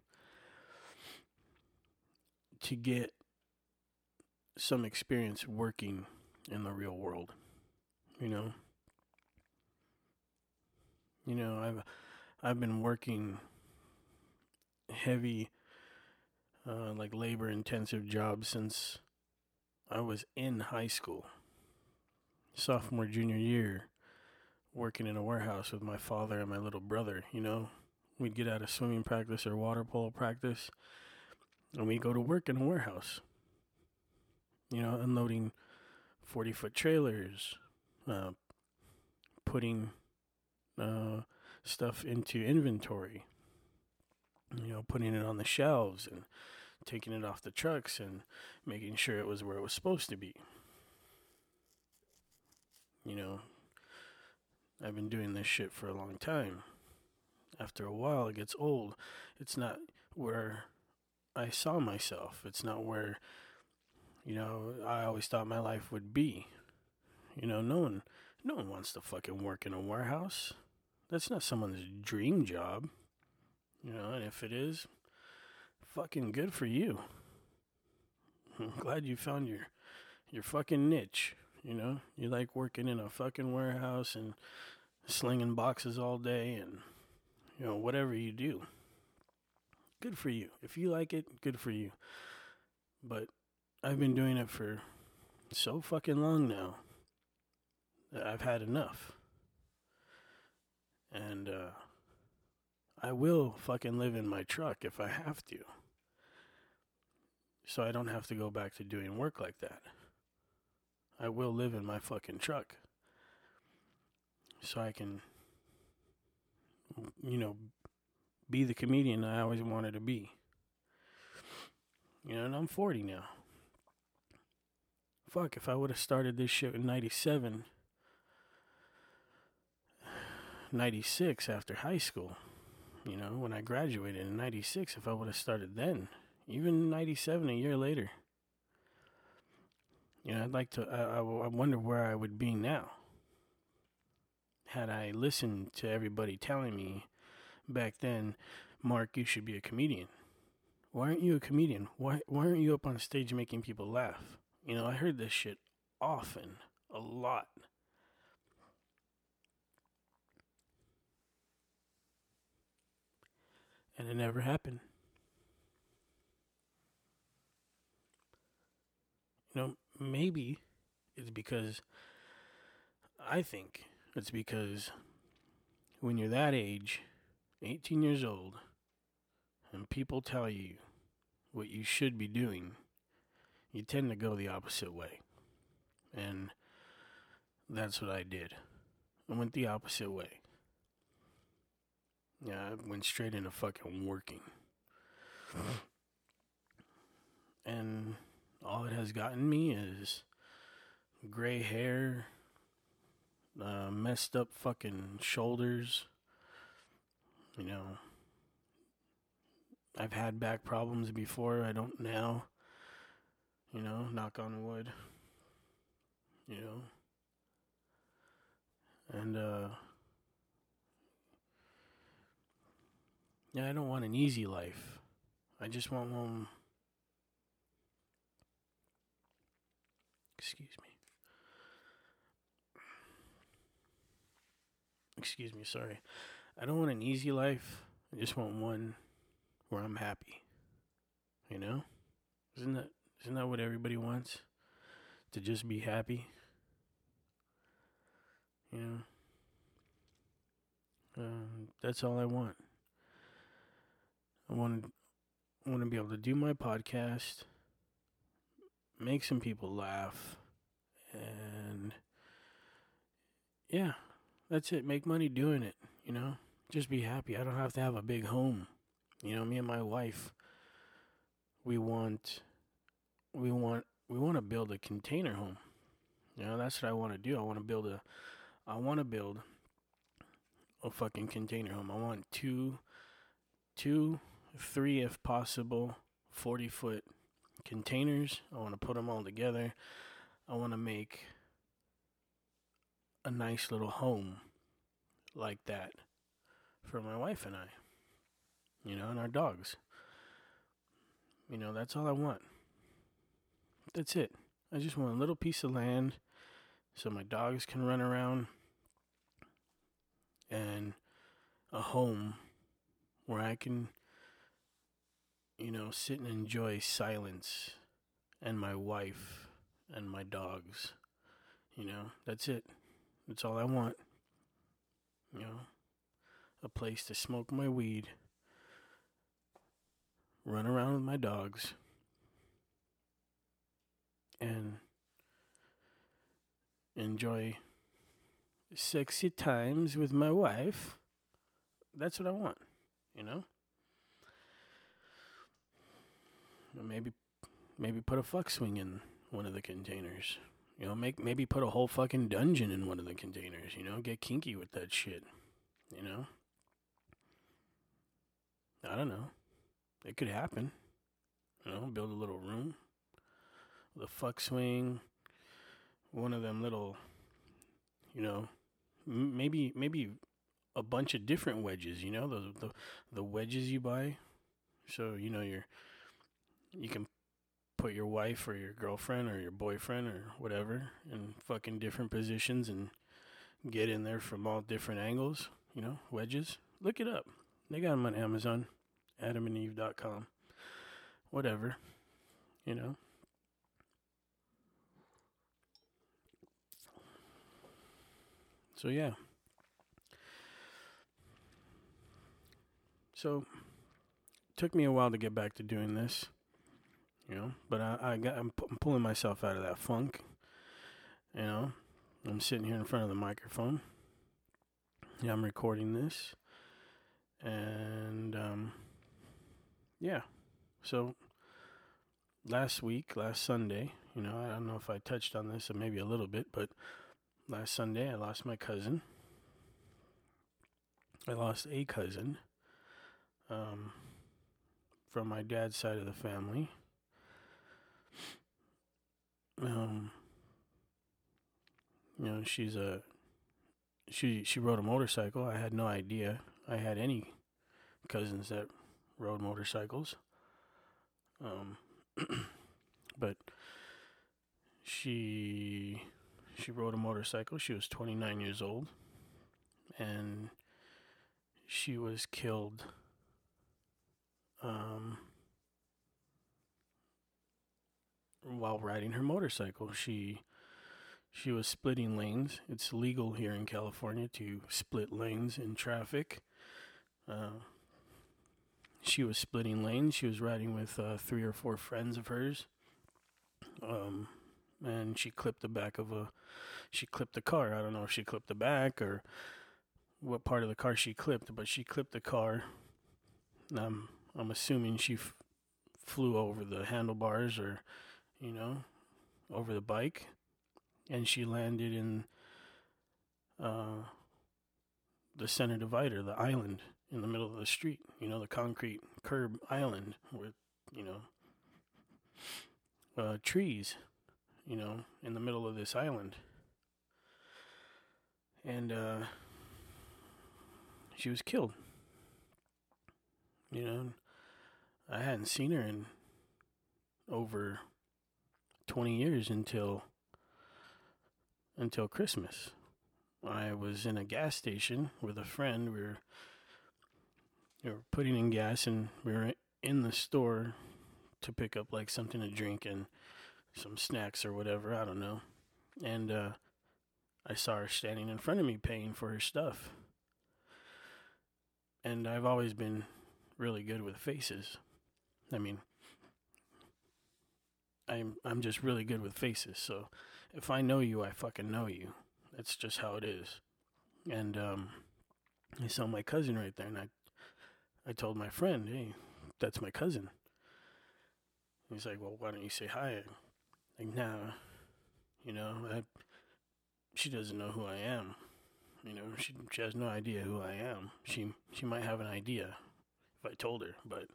to get some experience working in the real world. You know? You know, I've I've been working heavy, uh, like labor intensive jobs since I was in high school. Sophomore, junior year, working in a warehouse with my father and my little brother, you know. We'd get out of swimming practice or water polo practice, and we'd go to work in a warehouse. You know, unloading 40 foot trailers, uh, putting uh, stuff into inventory, you know, putting it on the shelves and taking it off the trucks and making sure it was where it was supposed to be. You know, I've been doing this shit for a long time. After a while, it gets old. It's not where I saw myself. It's not where, you know, I always thought my life would be. You know, no one, No one wants to fucking work in a warehouse. That's not someone's dream job. You know, and if it is, fucking good for you. I'm glad you found your your fucking niche. You know, you like working in a fucking warehouse and slinging boxes all day and you know whatever you do. Good for you. If you like it, good for you. But I've been doing it for so fucking long now that I've had enough. And uh I will fucking live in my truck if I have to. So I don't have to go back to doing work like that. I will live in my fucking truck. So I can, you know, be the comedian I always wanted to be. You know, and I'm 40 now. Fuck, if I would have started this shit in 97, 96 after high school, you know, when I graduated in 96, if I would have started then, even 97, a year later, you know, I'd like to, I, I, I wonder where I would be now. Had I listened to everybody telling me back then, Mark, you should be a comedian. Why aren't you a comedian? Why, why aren't you up on stage making people laugh? You know, I heard this shit often, a lot. and it never happened. You know, maybe it's because I think it's because when you're that age, 18 years old, and people tell you what you should be doing, you tend to go the opposite way. And that's what I did. I went the opposite way. Yeah, I went straight into fucking working. And all it has gotten me is gray hair, uh, messed up fucking shoulders. You know, I've had back problems before. I don't now. You know, knock on wood. You know. And, uh, Yeah, I don't want an easy life. I just want one. Excuse me. Excuse me, sorry. I don't want an easy life. I just want one where I'm happy. You know? Isn't that isn't that what everybody wants? To just be happy? You know? Um, that's all I want. I want I want to be able to do my podcast, make some people laugh, and yeah, that's it. Make money doing it, you know? Just be happy. I don't have to have a big home. You know, me and my wife we want we want we want to build a container home. You know, that's what I want to do. I want to build a I want to build a fucking container home. I want two two three, if possible, 40 foot containers. I want to put them all together. I want to make a nice little home like that for my wife and I, you know, and our dogs. You know, that's all I want. That's it. I just want a little piece of land so my dogs can run around and a home where I can you know, sit and enjoy silence and my wife and my dogs. You know, that's it. That's all I want. You know, a place to smoke my weed, run around with my dogs, and enjoy sexy times with my wife. That's what I want, you know? maybe maybe put a fuck swing in one of the containers. You know, make maybe put a whole fucking dungeon in one of the containers, you know, get kinky with that shit. You know? I don't know. It could happen. You know, build a little room. The fuck swing. One of them little you know, maybe maybe a bunch of different wedges. You know, the the the wedges you buy. So you know you're you can put your wife or your girlfriend or your boyfriend or whatever in fucking different positions and get in there from all different angles. You know, wedges. Look it up. They got them on Amazon, AdamandEve.com. Whatever. You know. So yeah. So took me a while to get back to doing this, you know, but I, I got I'm, I'm pulling myself out of that funk. You know, I'm sitting here in front of the microphone. Yeah, I'm recording this, and um, yeah. So last week, last Sunday, you know, I don't know if I touched on this, or maybe a little bit, but last Sunday I lost my cousin. I lost a cousin um, from my dad's side of the family. Um, you know, she's a she she rode a motorcycle. I had no idea I had any cousins that rode motorcycles. Um, but she she rode a motorcycle. She was 29 years old, and she was killed. Um, while riding her motorcycle, she she was splitting lanes. It's legal here in California to split lanes in traffic. Uh, she was splitting lanes. She was riding with uh, three or four friends of hers. Um, and she clipped the back of a. She clipped the car. I don't know if she clipped the back or what part of the car she clipped, but she clipped the car. I'm I'm assuming she f- flew over the handlebars or, you know, over the bike, and she landed in uh, the center divider, the island in the middle of the street. You know, the concrete curb island with you know uh, trees. You know, in the middle of this island, and uh, she was killed. You know, I hadn't seen her in over 20 years until until Christmas. I was in a gas station with a friend. We were, we were putting in gas and we were in the store to pick up like something to drink and some snacks or whatever, I don't know. And uh I saw her standing in front of me paying for her stuff. And I've always been really good with faces. I mean, I'm I'm just really good with faces. So if I know you, I fucking know you. That's just how it is. And um, I saw my cousin right there, and I I told my friend, "Hey, that's my cousin." He's like, "Well, why don't you say hi?" Like, nah, you know, I, she doesn't know who I am. You know, she she has no idea who I am. She she might have an idea if I told her, but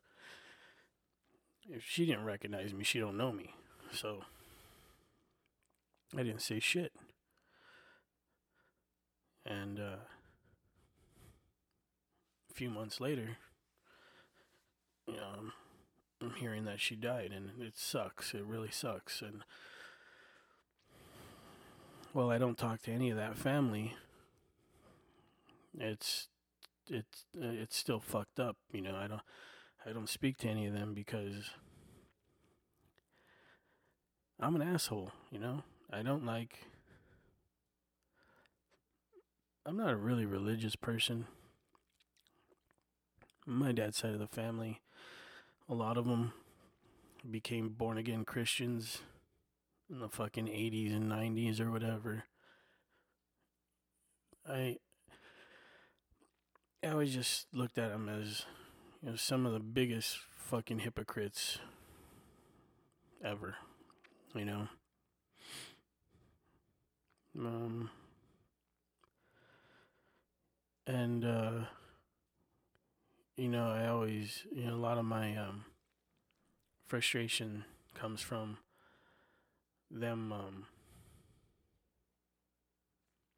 if she didn't recognize me, she don't know me. So I didn't say shit. And uh, a few months later, you know, I'm, I'm hearing that she died, and it sucks. It really sucks. And well, I don't talk to any of that family. It's it's it's still fucked up. You know, I don't I don't speak to any of them because I'm an asshole, you know? I don't like I'm not a really religious person. My dad's side of the family, a lot of them became born again Christians in the fucking 80s and 90s or whatever. I I always just looked at them as you know some of the biggest fucking hypocrites ever. You know. Um and uh you know, I always you know a lot of my um frustration comes from them um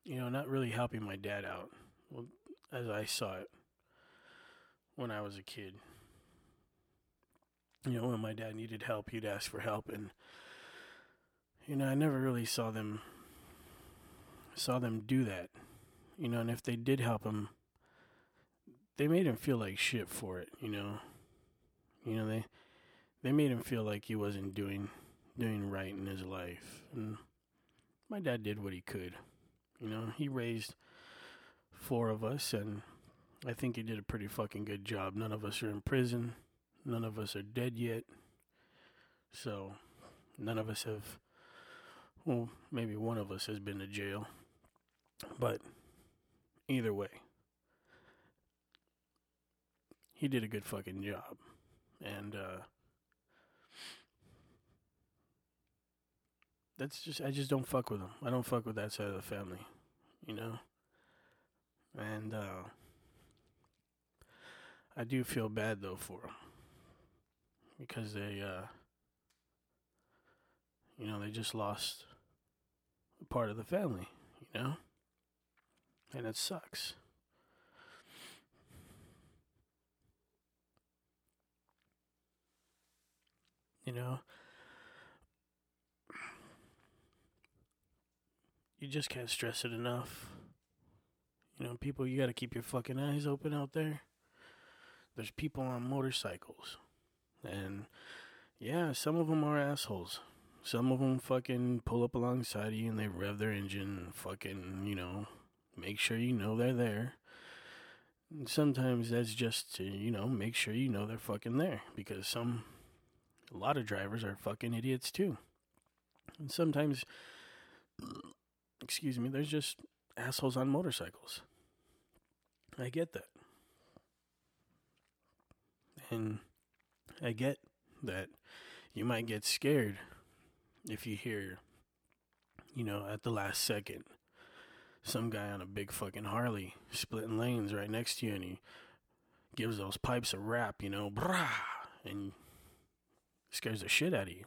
you know, not really helping my dad out well, as I saw it when I was a kid. You know, when my dad needed help, he'd ask for help and you know, I never really saw them saw them do that. You know, and if they did help him, they made him feel like shit for it, you know. You know, they they made him feel like he wasn't doing doing right in his life. And my dad did what he could. You know, he raised four of us and I think he did a pretty fucking good job. None of us are in prison. None of us are dead yet. So, none of us have well, maybe one of us has been to jail. But either way, he did a good fucking job. And uh that's just I just don't fuck with him. I don't fuck with that side of the family, you know. And uh I do feel bad though for them because they uh you know, they just lost part of the family, you know? And it sucks. You know, you just can't stress it enough. You know, people, you got to keep your fucking eyes open out there. There's people on motorcycles. And yeah, some of them are assholes. Some of them fucking pull up alongside you and they rev their engine fucking, you know, make sure you know they're there. And sometimes that's just to, you know, make sure you know they're fucking there because some a lot of drivers are fucking idiots too. And sometimes, excuse me, there's just assholes on motorcycles. I get that. And I get that you might get scared if you hear, you know, at the last second, some guy on a big fucking Harley splitting lanes right next to you and he gives those pipes a rap, you know, brah, and scares the shit out of you.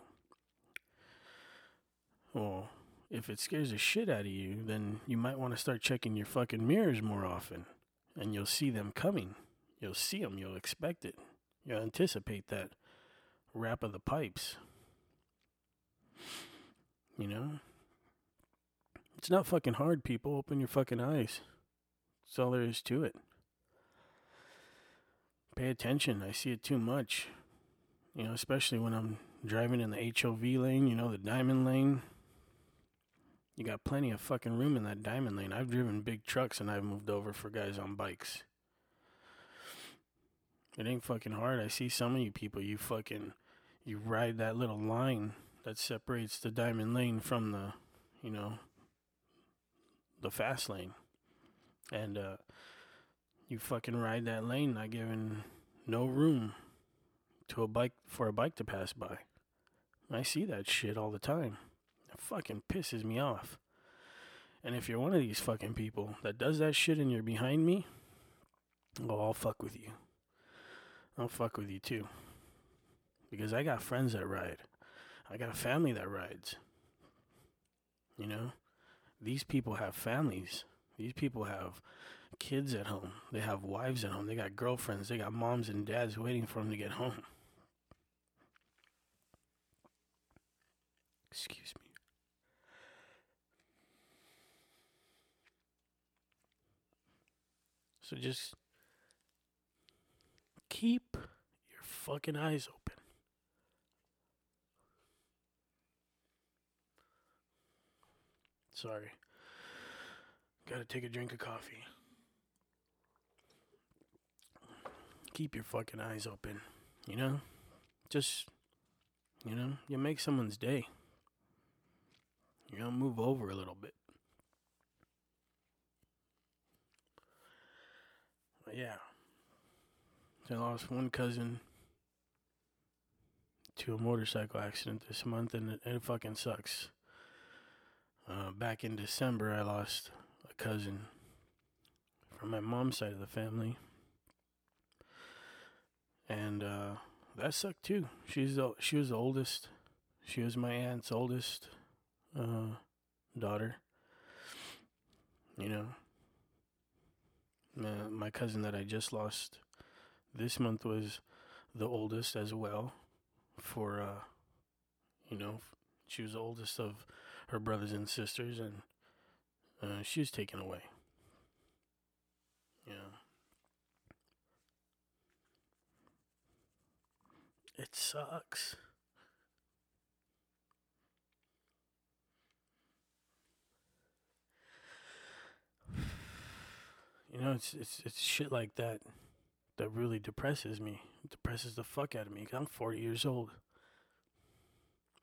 Well, if it scares the shit out of you, then you might want to start checking your fucking mirrors more often. And you'll see them coming. You'll see them. You'll expect it. You'll anticipate that rap of the pipes. You know? It's not fucking hard, people. Open your fucking eyes. That's all there is to it. Pay attention. I see it too much. You know, especially when I'm driving in the HOV lane, you know, the diamond lane. You got plenty of fucking room in that diamond lane. I've driven big trucks and I've moved over for guys on bikes. It ain't fucking hard. I see some of you people, you fucking, you ride that little line that separates the diamond lane from the, you know, the fast lane. And, uh, you fucking ride that lane, not giving no room to a bike for a bike to pass by. I see that shit all the time. It fucking pisses me off. And if you're one of these fucking people that does that shit and you're behind me, oh, I'll fuck with you. I'll fuck with you too. Because I got friends that ride. I got a family that rides. You know? These people have families. These people have kids at home. They have wives at home. They got girlfriends. They got moms and dads waiting for them to get home. Excuse me. So just keep your fucking eyes open. Sorry. Gotta take a drink of coffee. Keep your fucking eyes open. You know? Just, you know, you make someone's day. You know, move over a little bit. But yeah. I lost one cousin to a motorcycle accident this month, and it, it fucking sucks. Uh, back in December, I lost a cousin from my mom's side of the family, and uh, that sucked too. She's the, she was the oldest. She was my aunt's oldest uh, daughter. You know, my, my cousin that I just lost this month was the oldest as well. For, uh, you know, she was the oldest of her brothers and sisters, and uh, she was taken away. Yeah. It sucks. You know, it's it's it's shit like that that really depresses me. It depresses the fuck out of me. i I'm 40 years old.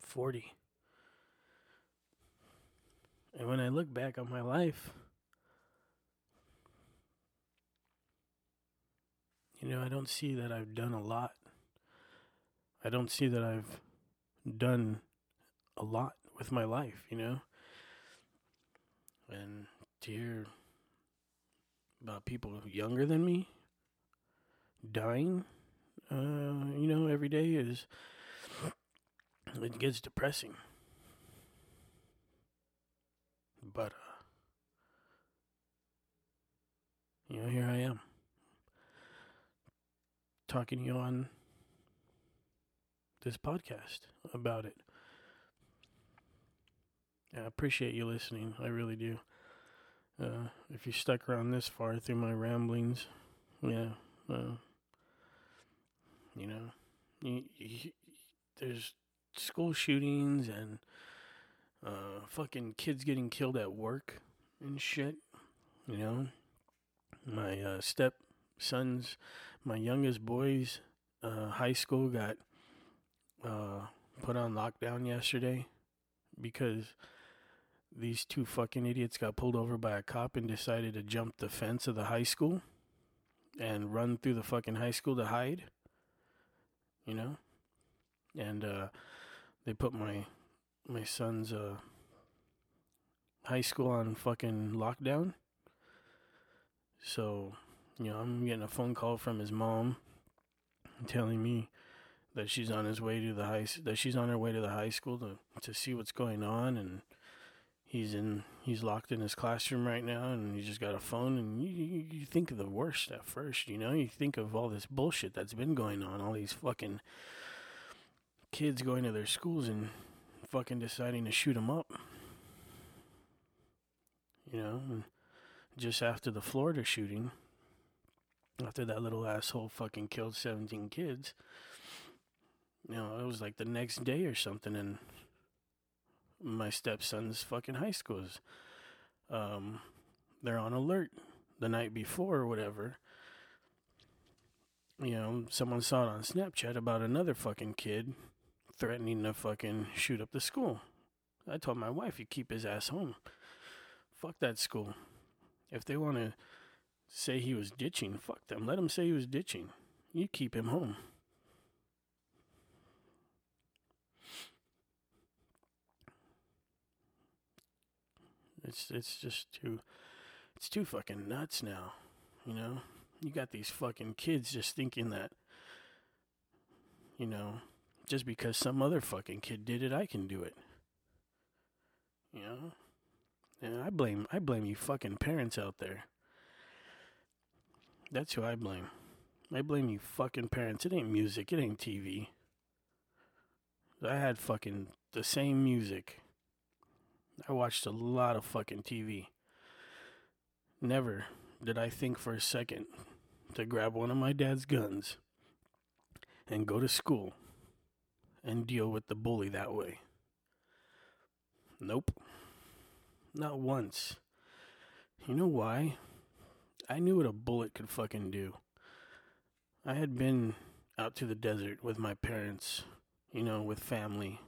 40. And when I look back on my life, you know, I don't see that I've done a lot. I don't see that I've done a lot with my life, you know? And to hear about people younger than me dying, uh, you know, every day is, it gets depressing. But, uh, you know, here I am talking to you on this podcast about it. I appreciate you listening. I really do. Uh, if you stuck around this far through my ramblings, yeah, uh, you know, you, you, there's school shootings and uh, fucking kids getting killed at work and shit. You know, my uh, my youngest boys, uh, high school got uh, put on lockdown yesterday because these two fucking idiots got pulled over by a cop and decided to jump the fence of the high school and run through the fucking high school to hide. You know? And uh, they put my my son's uh, high school on fucking lockdown. So, you know, I'm getting a phone call from his mom telling me that she's on his way to the high that she's on her way to the high school to to see what's going on and he's in he's locked in his classroom right now and he just got a phone and you, you, you think of the worst at first you know you think of all this bullshit that's been going on all these fucking kids going to their schools and fucking deciding to shoot them up you know just after the Florida shooting after that little asshole fucking killed 17 kids you know it was like the next day or something and my stepson's fucking high schools. Um, they're on alert the night before or whatever. You know, someone saw it on Snapchat about another fucking kid threatening to fucking shoot up the school. I told my wife, you keep his ass home. Fuck that school. If they want to say he was ditching, fuck them. Let him say he was ditching. You keep him home. It's it's just too it's too fucking nuts now. You know? You got these fucking kids just thinking that you know, just because some other fucking kid did it, I can do it. You know? And I blame I blame you fucking parents out there. That's who I blame. I blame you fucking parents. It ain't music, it ain't TV. I had fucking the same music I watched a lot of fucking TV. Never did I think for a second to grab one of my dad's guns and go to school and deal with the bully that way. Nope. Not once. You know why? I knew what a bullet could fucking do. I had been out to the desert with my parents, you know, with family,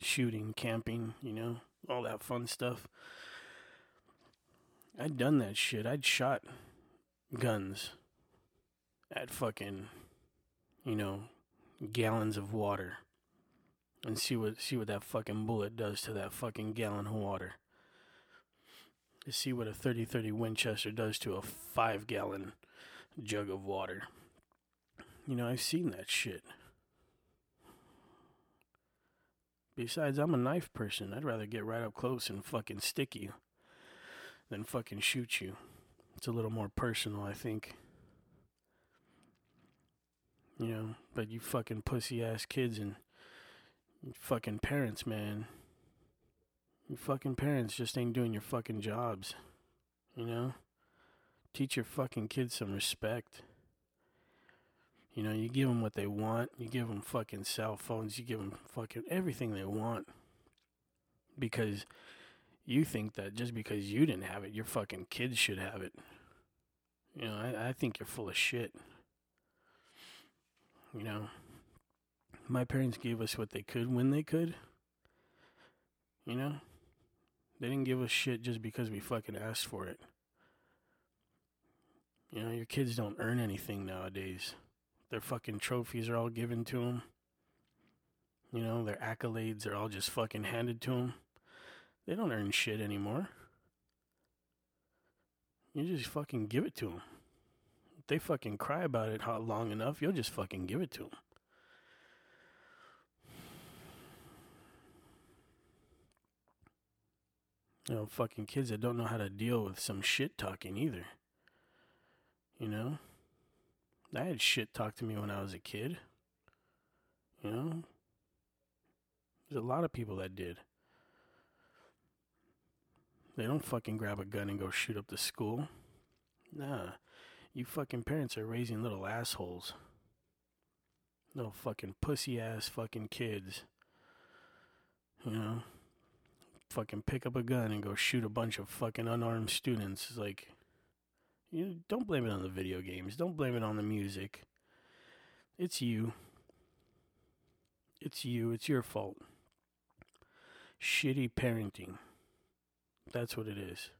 shooting, camping, you know all that fun stuff. I'd done that shit. I'd shot guns at fucking, you know, gallons of water and see what see what that fucking bullet does to that fucking gallon of water. To see what a 30-30 Winchester does to a 5-gallon jug of water. You know, I've seen that shit. Besides, I'm a knife person. I'd rather get right up close and fucking stick you than fucking shoot you. It's a little more personal, I think. You know, but you fucking pussy ass kids and fucking parents, man. You fucking parents just ain't doing your fucking jobs. You know? Teach your fucking kids some respect. You know, you give them what they want. You give them fucking cell phones. You give them fucking everything they want. Because you think that just because you didn't have it, your fucking kids should have it. You know, I, I think you're full of shit. You know, my parents gave us what they could when they could. You know, they didn't give us shit just because we fucking asked for it. You know, your kids don't earn anything nowadays. Their fucking trophies are all given to them. You know, their accolades are all just fucking handed to them. They don't earn shit anymore. You just fucking give it to them. If they fucking cry about it long enough, you'll just fucking give it to them. You know, fucking kids that don't know how to deal with some shit talking either. You know? I had shit talk to me when I was a kid. You know? There's a lot of people that did. They don't fucking grab a gun and go shoot up the school. Nah. You fucking parents are raising little assholes. Little fucking pussy ass fucking kids. You know? Fucking pick up a gun and go shoot a bunch of fucking unarmed students. It's like, you don't blame it on the video games. Don't blame it on the music. It's you. It's you. It's your fault. Shitty parenting. That's what it is.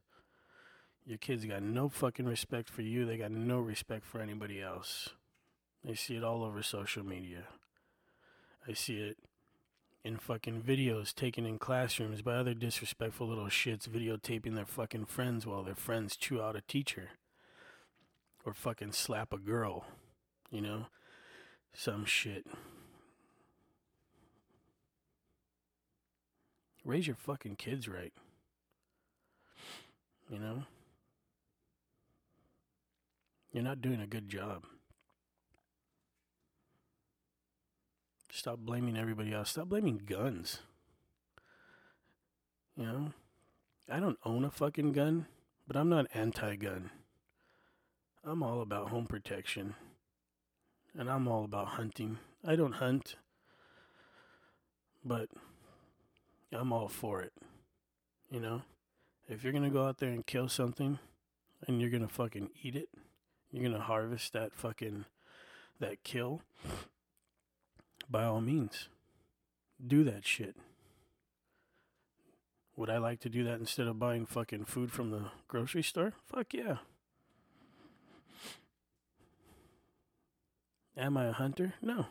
Your kids got no fucking respect for you. They got no respect for anybody else. I see it all over social media. I see it in fucking videos taken in classrooms by other disrespectful little shits videotaping their fucking friends while their friends chew out a teacher. Or fucking slap a girl. You know? Some shit. Raise your fucking kids right. You know? You're not doing a good job. Stop blaming everybody else. Stop blaming guns. You know? I don't own a fucking gun, but I'm not anti gun. I'm all about home protection. And I'm all about hunting. I don't hunt, but I'm all for it. You know? If you're gonna go out there and kill something and you're gonna fucking eat it, you're gonna harvest that fucking that kill by all means, do that shit. Would I like to do that instead of buying fucking food from the grocery store? Fuck yeah. Am I a hunter? No.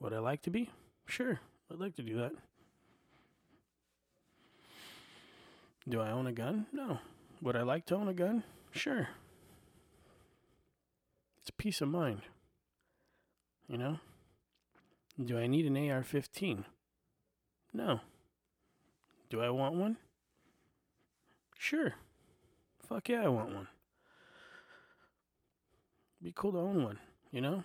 Would I like to be? Sure, I'd like to do that. Do I own a gun? No. Would I like to own a gun? Sure. It's peace of mind. You know? Do I need an AR 15? No. Do I want one? Sure. Fuck yeah, I want one. Be cool to own one, you know?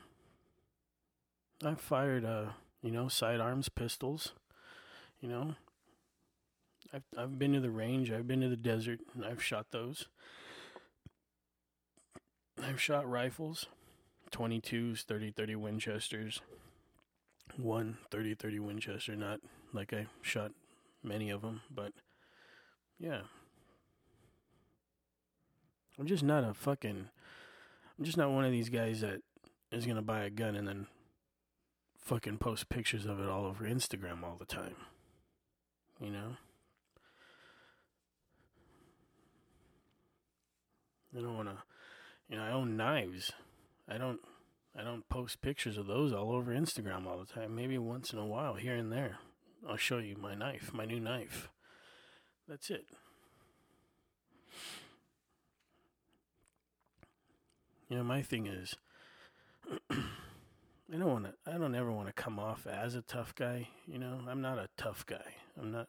I've fired, uh, you know, sidearms, pistols, you know. I've, I've been to the range, I've been to the desert, and I've shot those. I've shot rifles, 22s, 30 30 Winchesters, one 30 30 Winchester, not like I shot many of them, but yeah. I'm just not a fucking. I'm just not one of these guys that is gonna buy a gun and then fucking post pictures of it all over Instagram all the time. You know? I don't wanna. You know, I own knives. I don't. I don't post pictures of those all over Instagram all the time. Maybe once in a while, here and there. I'll show you my knife, my new knife. That's it. You know, my thing is, I don't want to. I don't ever want to come off as a tough guy. You know, I'm not a tough guy. I'm not.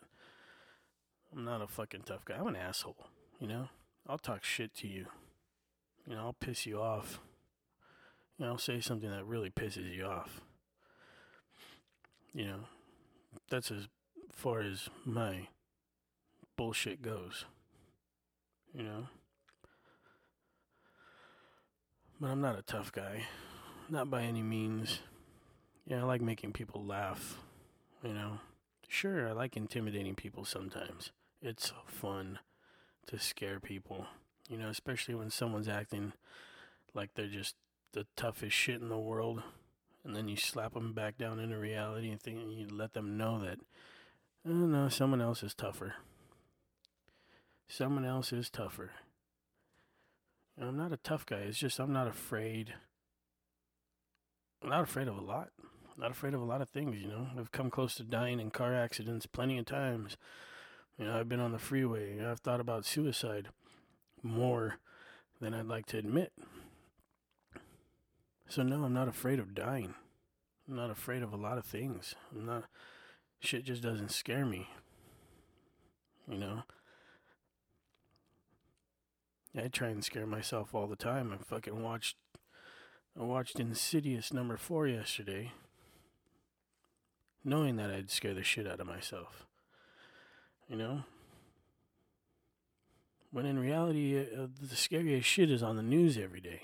I'm not a fucking tough guy. I'm an asshole. You know, I'll talk shit to you. You know, I'll piss you off. I'll say something that really pisses you off. You know, that's as far as my bullshit goes. You know? But I'm not a tough guy. Not by any means. Yeah, I like making people laugh. You know? Sure, I like intimidating people sometimes. It's fun to scare people. You know, especially when someone's acting like they're just the toughest shit in the world. And then you slap them back down into reality and think you let them know that, oh no, someone else is tougher. Someone else is tougher. And I'm not a tough guy. It's just I'm not afraid. I'm not afraid of a lot. not afraid of a lot of things, you know. I've come close to dying in car accidents plenty of times. You know, I've been on the freeway. I've thought about suicide more than I'd like to admit. So no, I'm not afraid of dying. I'm not afraid of a lot of things. I'm not shit just doesn't scare me. You know? I try and scare myself all the time. I fucking watched I watched Insidious number 4 yesterday knowing that I'd scare the shit out of myself. You know? When in reality, uh, the scariest shit is on the news every day.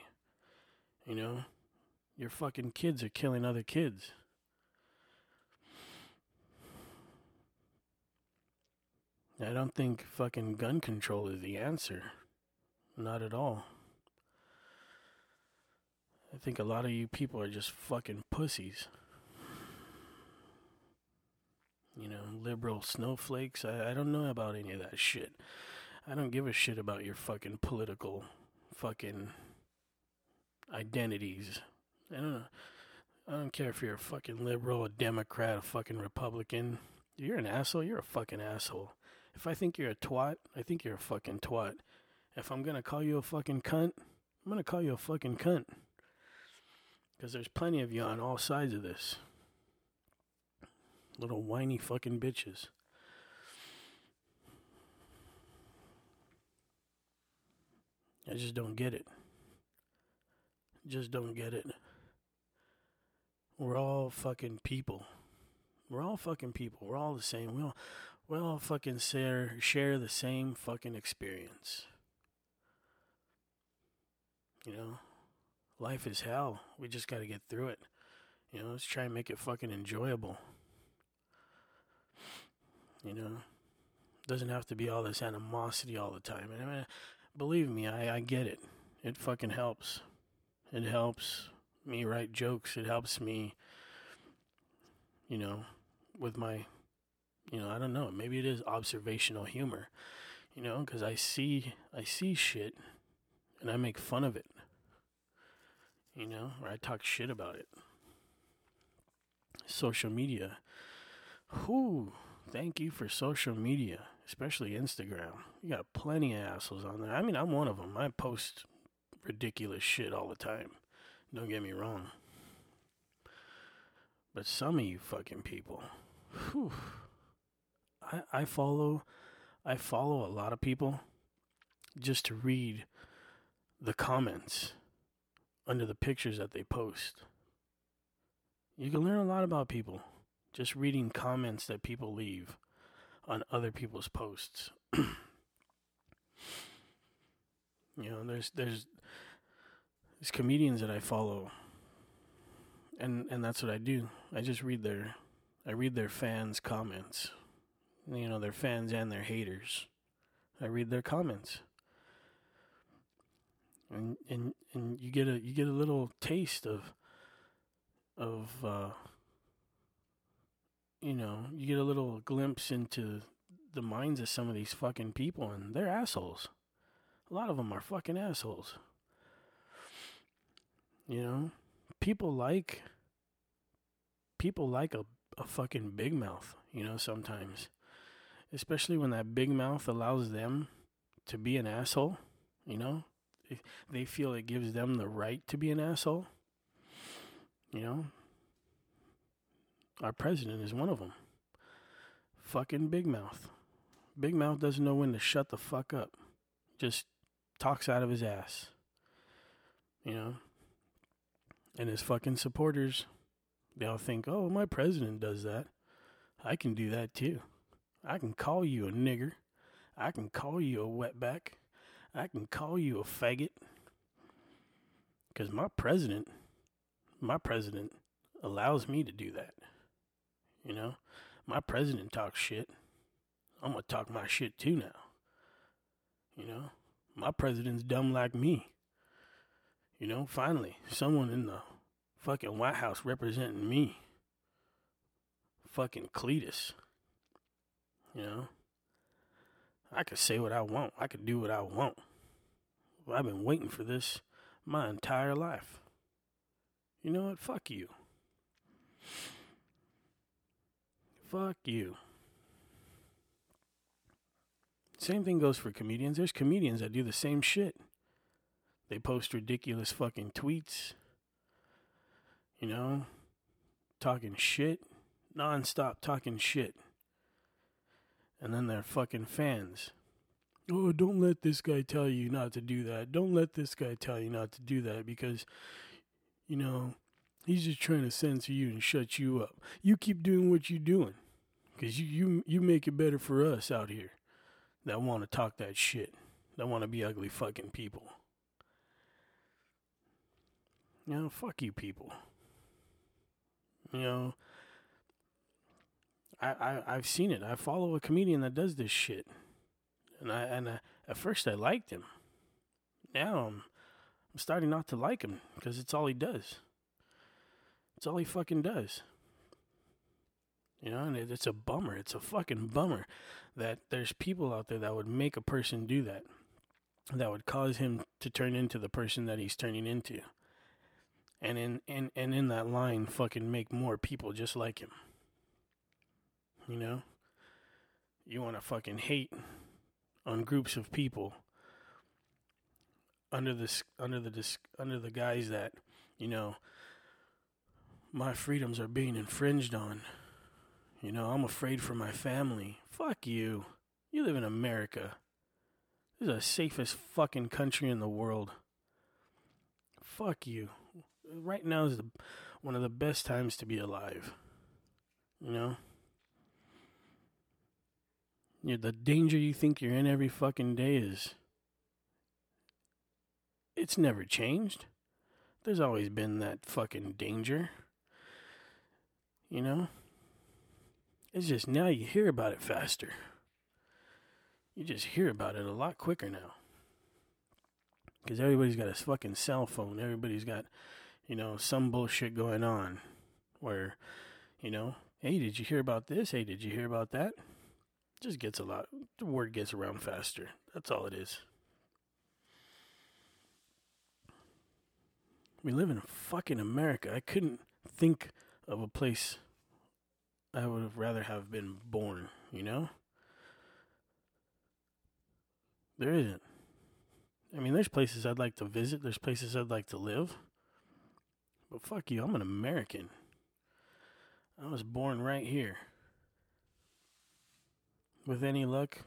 You know? Your fucking kids are killing other kids. I don't think fucking gun control is the answer. Not at all. I think a lot of you people are just fucking pussies. You know, liberal snowflakes. I, I don't know about any of that shit. I don't give a shit about your fucking political fucking identities. I don't. I don't care if you're a fucking liberal, a Democrat, a fucking Republican. You're an asshole. You're a fucking asshole. If I think you're a twat, I think you're a fucking twat. If I'm gonna call you a fucking cunt, I'm gonna call you a fucking cunt. Because there's plenty of you on all sides of this. Little whiny fucking bitches. I just don't get it. Just don't get it. We're all fucking people. We're all fucking people. We're all the same. We all we all fucking share share the same fucking experience. You know, life is hell. We just got to get through it. You know, let's try and make it fucking enjoyable. You know, doesn't have to be all this animosity all the time. And I mean, believe me, I, I get it. It fucking helps. It helps me write jokes. It helps me, you know, with my, you know, I don't know. Maybe it is observational humor, you know, because I see, I see shit, and I make fun of it you know, or I talk shit about it. Social media. Whoo, thank you for social media, especially Instagram. You got plenty of assholes on there. I mean, I'm one of them. I post ridiculous shit all the time. Don't get me wrong. But some of you fucking people, whew, I, I follow, I follow a lot of people just to read the comments under the pictures that they post. You can learn a lot about people just reading comments that people leave on other people's posts. you know, there's there's there's comedians that I follow and and that's what I do. I just read their I read their fans' comments. You know, their fans and their haters. I read their comments and and and you get a you get a little taste of of uh, you know you get a little glimpse into the minds of some of these fucking people and they're assholes a lot of them are fucking assholes you know people like people like a, a fucking big mouth you know sometimes especially when that big mouth allows them to be an asshole you know they feel it gives them the right to be an asshole. You know, our president is one of them. Fucking Big Mouth. Big Mouth doesn't know when to shut the fuck up. just talks out of his ass. You know? And his fucking supporters, they all think, oh, my president does that. I can do that too. I can call you a nigger. I can call you a wetback. I can call you a faggot. Because my president, my president allows me to do that. You know? My president talks shit. I'm going to talk my shit too now. You know? My president's dumb like me. You know, finally, someone in the fucking White House representing me. Fucking Cletus. You know? I could say what I want. I could do what I want. I've been waiting for this my entire life. You know what? Fuck you. Fuck you. Same thing goes for comedians. There's comedians that do the same shit. They post ridiculous fucking tweets. You know, talking shit, nonstop talking shit. And then they're fucking fans. Oh, don't let this guy tell you not to do that. Don't let this guy tell you not to do that because, you know, he's just trying to censor you and shut you up. You keep doing what you're doing because you, you, you make it better for us out here that want to talk that shit, that want to be ugly fucking people. Now, fuck you people. You know, I, I I've seen it. I follow a comedian that does this shit, and I and I, at first I liked him. Now I'm I'm starting not to like him because it's all he does. It's all he fucking does. You know, and it, it's a bummer. It's a fucking bummer that there's people out there that would make a person do that, that would cause him to turn into the person that he's turning into. And in and, and in that line fucking make more people just like him. You know? You wanna fucking hate on groups of people under this under the dis, under the guise that, you know, my freedoms are being infringed on. You know, I'm afraid for my family. Fuck you. You live in America. This is the safest fucking country in the world. Fuck you. Right now is the, one of the best times to be alive. You know? you the danger you think you're in every fucking day is. It's never changed. There's always been that fucking danger. You know? It's just now you hear about it faster. You just hear about it a lot quicker now. Because everybody's got a fucking cell phone. Everybody's got, you know, some bullshit going on where, you know, hey, did you hear about this? Hey, did you hear about that? Just gets a lot, the word gets around faster. That's all it is. We live in fucking America. I couldn't think of a place I would have rather have been born, you know? There isn't. I mean, there's places I'd like to visit, there's places I'd like to live. But fuck you, I'm an American. I was born right here. With any luck,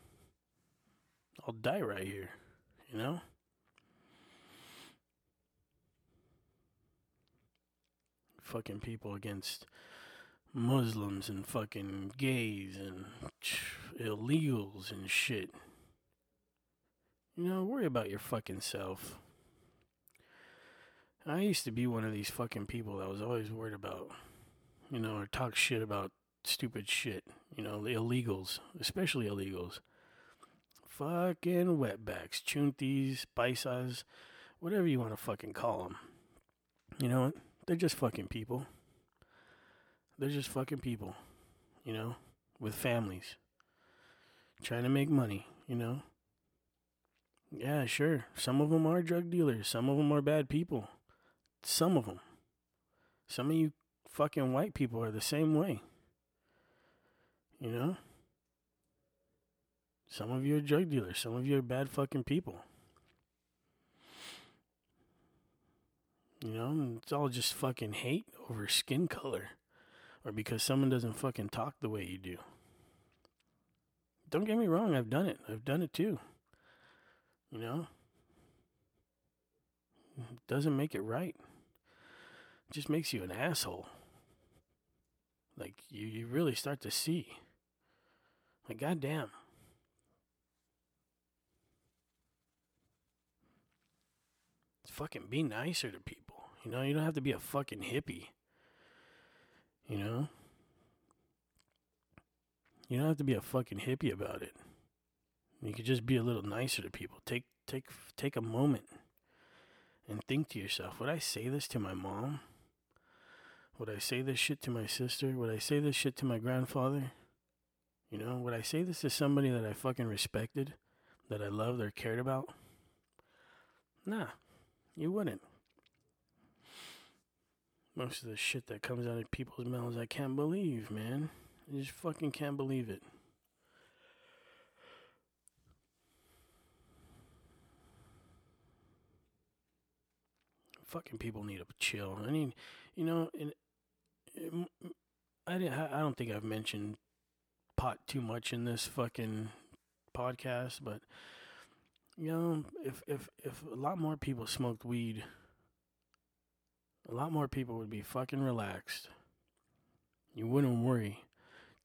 I'll die right here, you know? Fucking people against Muslims and fucking gays and illegals and shit. You know, worry about your fucking self. I used to be one of these fucking people that was always worried about, you know, or talk shit about stupid shit. You know, the illegals, especially illegals. Fucking wetbacks, chunties, paisas, whatever you want to fucking call them. You know? They're just fucking people. They're just fucking people, you know, with families, trying to make money, you know. Yeah, sure. Some of them are drug dealers. Some of them are bad people. Some of them. Some of you fucking white people are the same way. You know? Some of you are drug dealers. Some of you are bad fucking people. You know, it's all just fucking hate over skin color or because someone doesn't fucking talk the way you do. Don't get me wrong, I've done it. I've done it too. You know? Doesn't make it right. Just makes you an asshole. Like you, you really start to see. Like goddamn. Fucking be nicer to people. You know, you don't have to be a fucking hippie. You know? You don't have to be a fucking hippie about it. You could just be a little nicer to people. Take take take a moment and think to yourself, would I say this to my mom? Would I say this shit to my sister? Would I say this shit to my grandfather? You know, would I say this to somebody that I fucking respected, that I loved or cared about? Nah, you wouldn't. Most of the shit that comes out of people's mouths, I can't believe, man. I just fucking can't believe it. Fucking people need to chill. I mean, you know, and I didn't. I don't think I've mentioned pot too much in this fucking podcast, but you know, if if if a lot more people smoked weed, a lot more people would be fucking relaxed. You wouldn't worry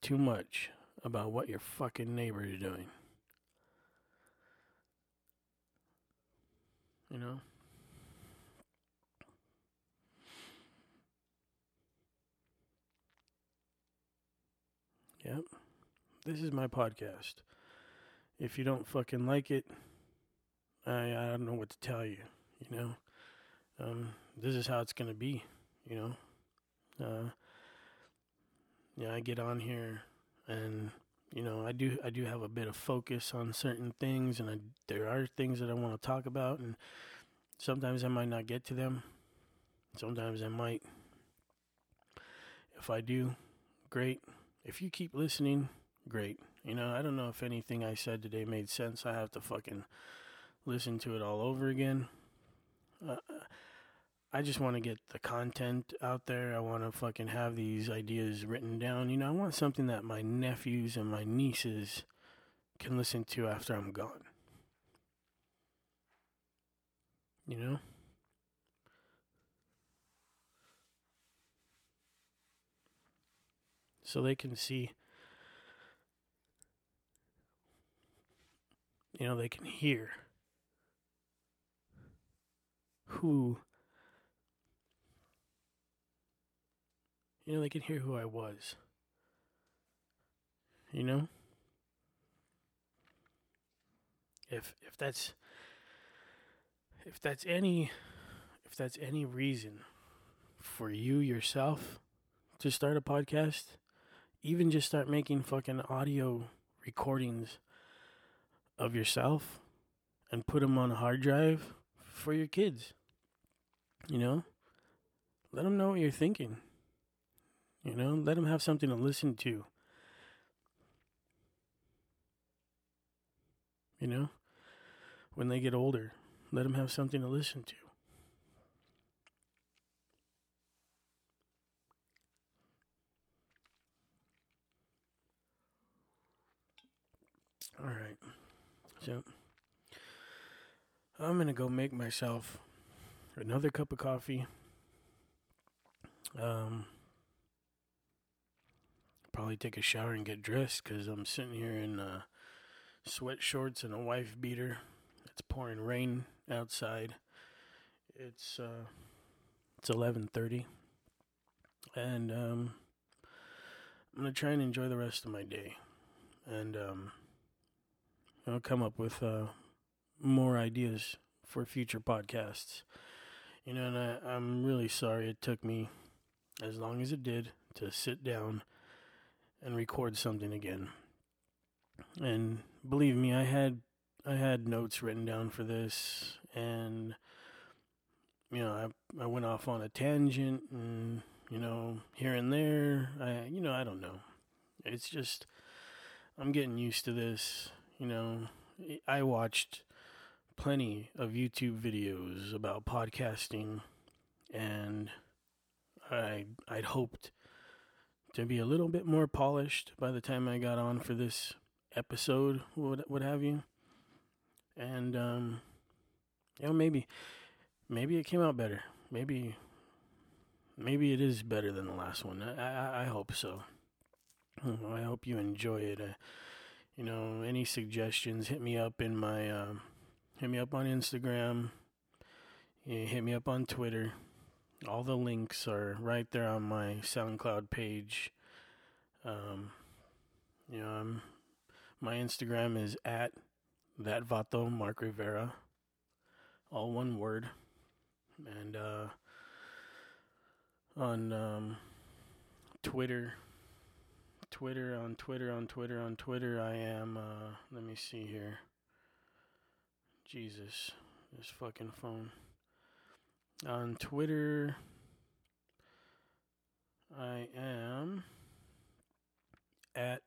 too much about what your fucking neighbor is doing. You know? Yep. This is my podcast. If you don't fucking like it, I I don't know what to tell you, you know. Um this is how it's going to be, you know. Uh yeah, I get on here and you know, I do I do have a bit of focus on certain things and I, there are things that I want to talk about and sometimes I might not get to them. Sometimes I might. If I do, great. If you keep listening, great. You know, I don't know if anything I said today made sense. I have to fucking listen to it all over again. Uh, I just want to get the content out there. I want to fucking have these ideas written down. You know, I want something that my nephews and my nieces can listen to after I'm gone. You know? So they can see, you know, they can hear who You know, they can hear who I was. You know? If if that's if that's any if that's any reason for you yourself to start a podcast, even just start making fucking audio recordings of yourself and put them on a hard drive for your kids. You know? Let them know what you're thinking. You know, let them have something to listen to. You know, when they get older, let them have something to listen to. All right. So I'm to go make myself another cup of coffee. Um probably take a shower and get dressed because I'm sitting here in uh, sweat shorts and a wife beater. It's pouring rain outside. It's uh, it's 11:30, and um, I'm gonna try and enjoy the rest of my day, and um, I'll come up with uh, more ideas for future podcasts. You know, and I, I'm really sorry it took me as long as it did to sit down and record something again. And believe me, I had I had notes written down for this and you know, I I went off on a tangent and you know, here and there, I you know, I don't know. It's just I'm getting used to this, you know. I watched plenty of YouTube videos about podcasting and I I'd hoped to be a little bit more polished by the time I got on for this episode, what what have you. and um, you know, maybe, maybe it came out better. Maybe, maybe it is better than the last one. I I, I hope so. I hope you enjoy it. Uh, you know, any suggestions? Hit me up in my, um, hit me up on Instagram. Yeah, hit me up on Twitter. All the links are right there on my SoundCloud page. Um, you know, I'm, my Instagram is at that Vato Marc Rivera, all one word, and uh, on um, Twitter. Twitter on Twitter on Twitter on Twitter. I am. Uh, let me see here. Jesus, this fucking phone. On Twitter, I am at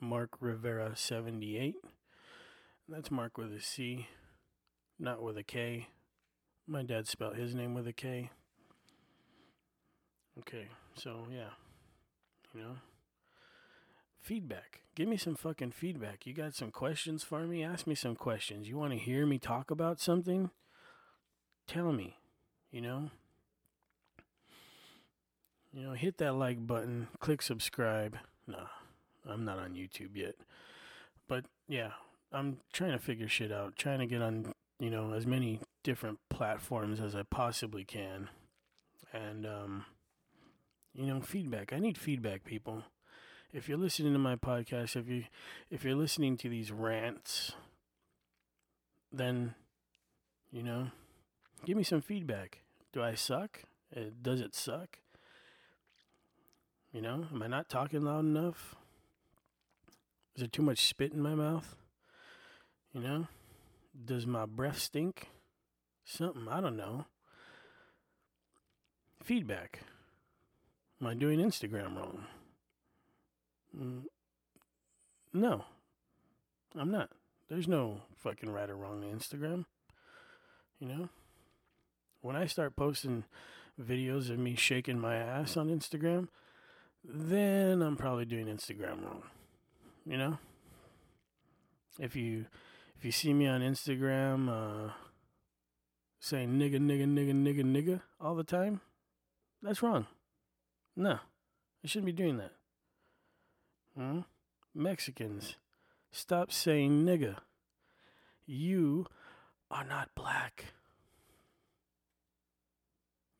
Marc Rivera 78. That's Mark with a C, not with a K. My dad spelled his name with a K. Okay, so yeah, you know. Feedback. Give me some fucking feedback. You got some questions for me? Ask me some questions. You want to hear me talk about something? Tell me, you know? You know, hit that like button, click subscribe. Nah, I'm not on YouTube yet. But yeah, I'm trying to figure shit out, trying to get on, you know, as many different platforms as I possibly can. And um you know, feedback. I need feedback, people if you're listening to my podcast, if you if you're listening to these rants, then you know, give me some feedback. Do I suck? Uh, does it suck? You know, am I not talking loud enough? Is there too much spit in my mouth? You know, does my breath stink? Something I don't know. Feedback. Am I doing Instagram wrong? Mm, no, I'm not. There's no fucking right or wrong on Instagram. You know? When I start posting videos of me shaking my ass on Instagram, then I'm probably doing Instagram wrong. You know? If you if you see me on Instagram uh, saying nigga nigga nigga nigga nigga all the time, that's wrong. No. I shouldn't be doing that. Hmm? Mexicans, stop saying nigga. You are not black.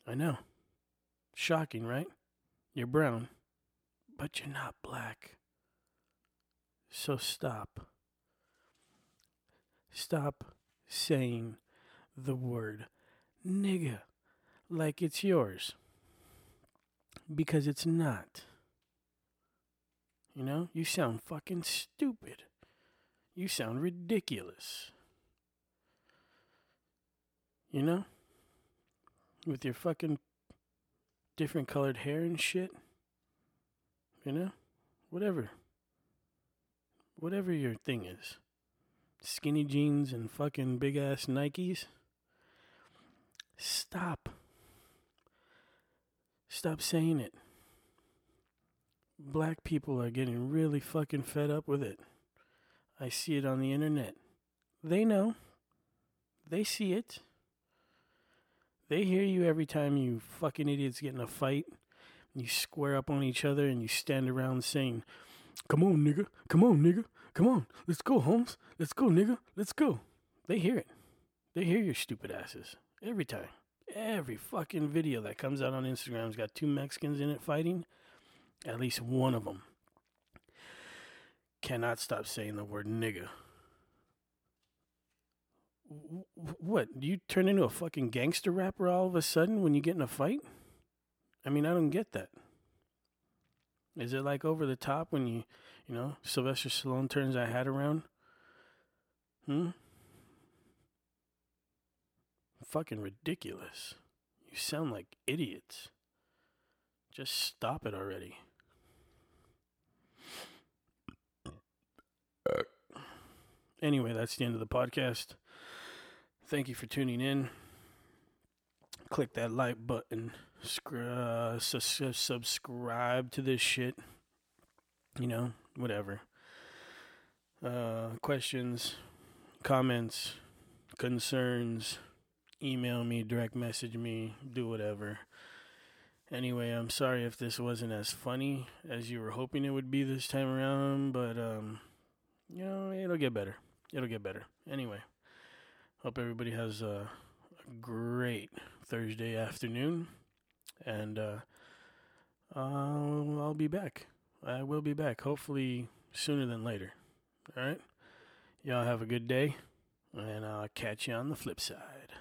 I know. Shocking, right? You're brown, but you're not black. So stop. Stop saying the word nigga like it's yours. Because it's not. You know, you sound fucking stupid. You sound ridiculous. You know? With your fucking different colored hair and shit. You know? Whatever. Whatever your thing is. Skinny jeans and fucking big ass Nikes. Stop. Stop saying it black people are getting really fucking fed up with it. I see it on the internet. They know. They see it. They hear you every time you fucking idiots get in a fight. You square up on each other and you stand around saying, Come on, nigga. Come on, nigga. Come on. Let's go, Holmes. Let's go, nigga. Let's go. They hear it. They hear your stupid asses every time. Every fucking video that comes out on Instagram's got two Mexicans in it fighting at least one of them cannot stop saying the word nigga. What? Do you turn into a fucking gangster rapper all of a sudden when you get in a fight? I mean, I don't get that. Is it like over the top when you, you know, Sylvester Stallone turns that hat around? Hmm? Fucking ridiculous. You sound like idiots. Just stop it already. Anyway, that's the end of the podcast. Thank you for tuning in. Click that like button. Uh, su- subscribe to this shit. You know, whatever. Uh, questions, comments, concerns, email me, direct message me, do whatever. Anyway, I'm sorry if this wasn't as funny as you were hoping it would be this time around, but um, you know, it'll get better. It'll get better. Anyway, hope everybody has a, a great Thursday afternoon, and uh, I'll, I'll be back. I will be back, hopefully sooner than later. All right? Y'all have a good day, and I'll catch you on the flip side.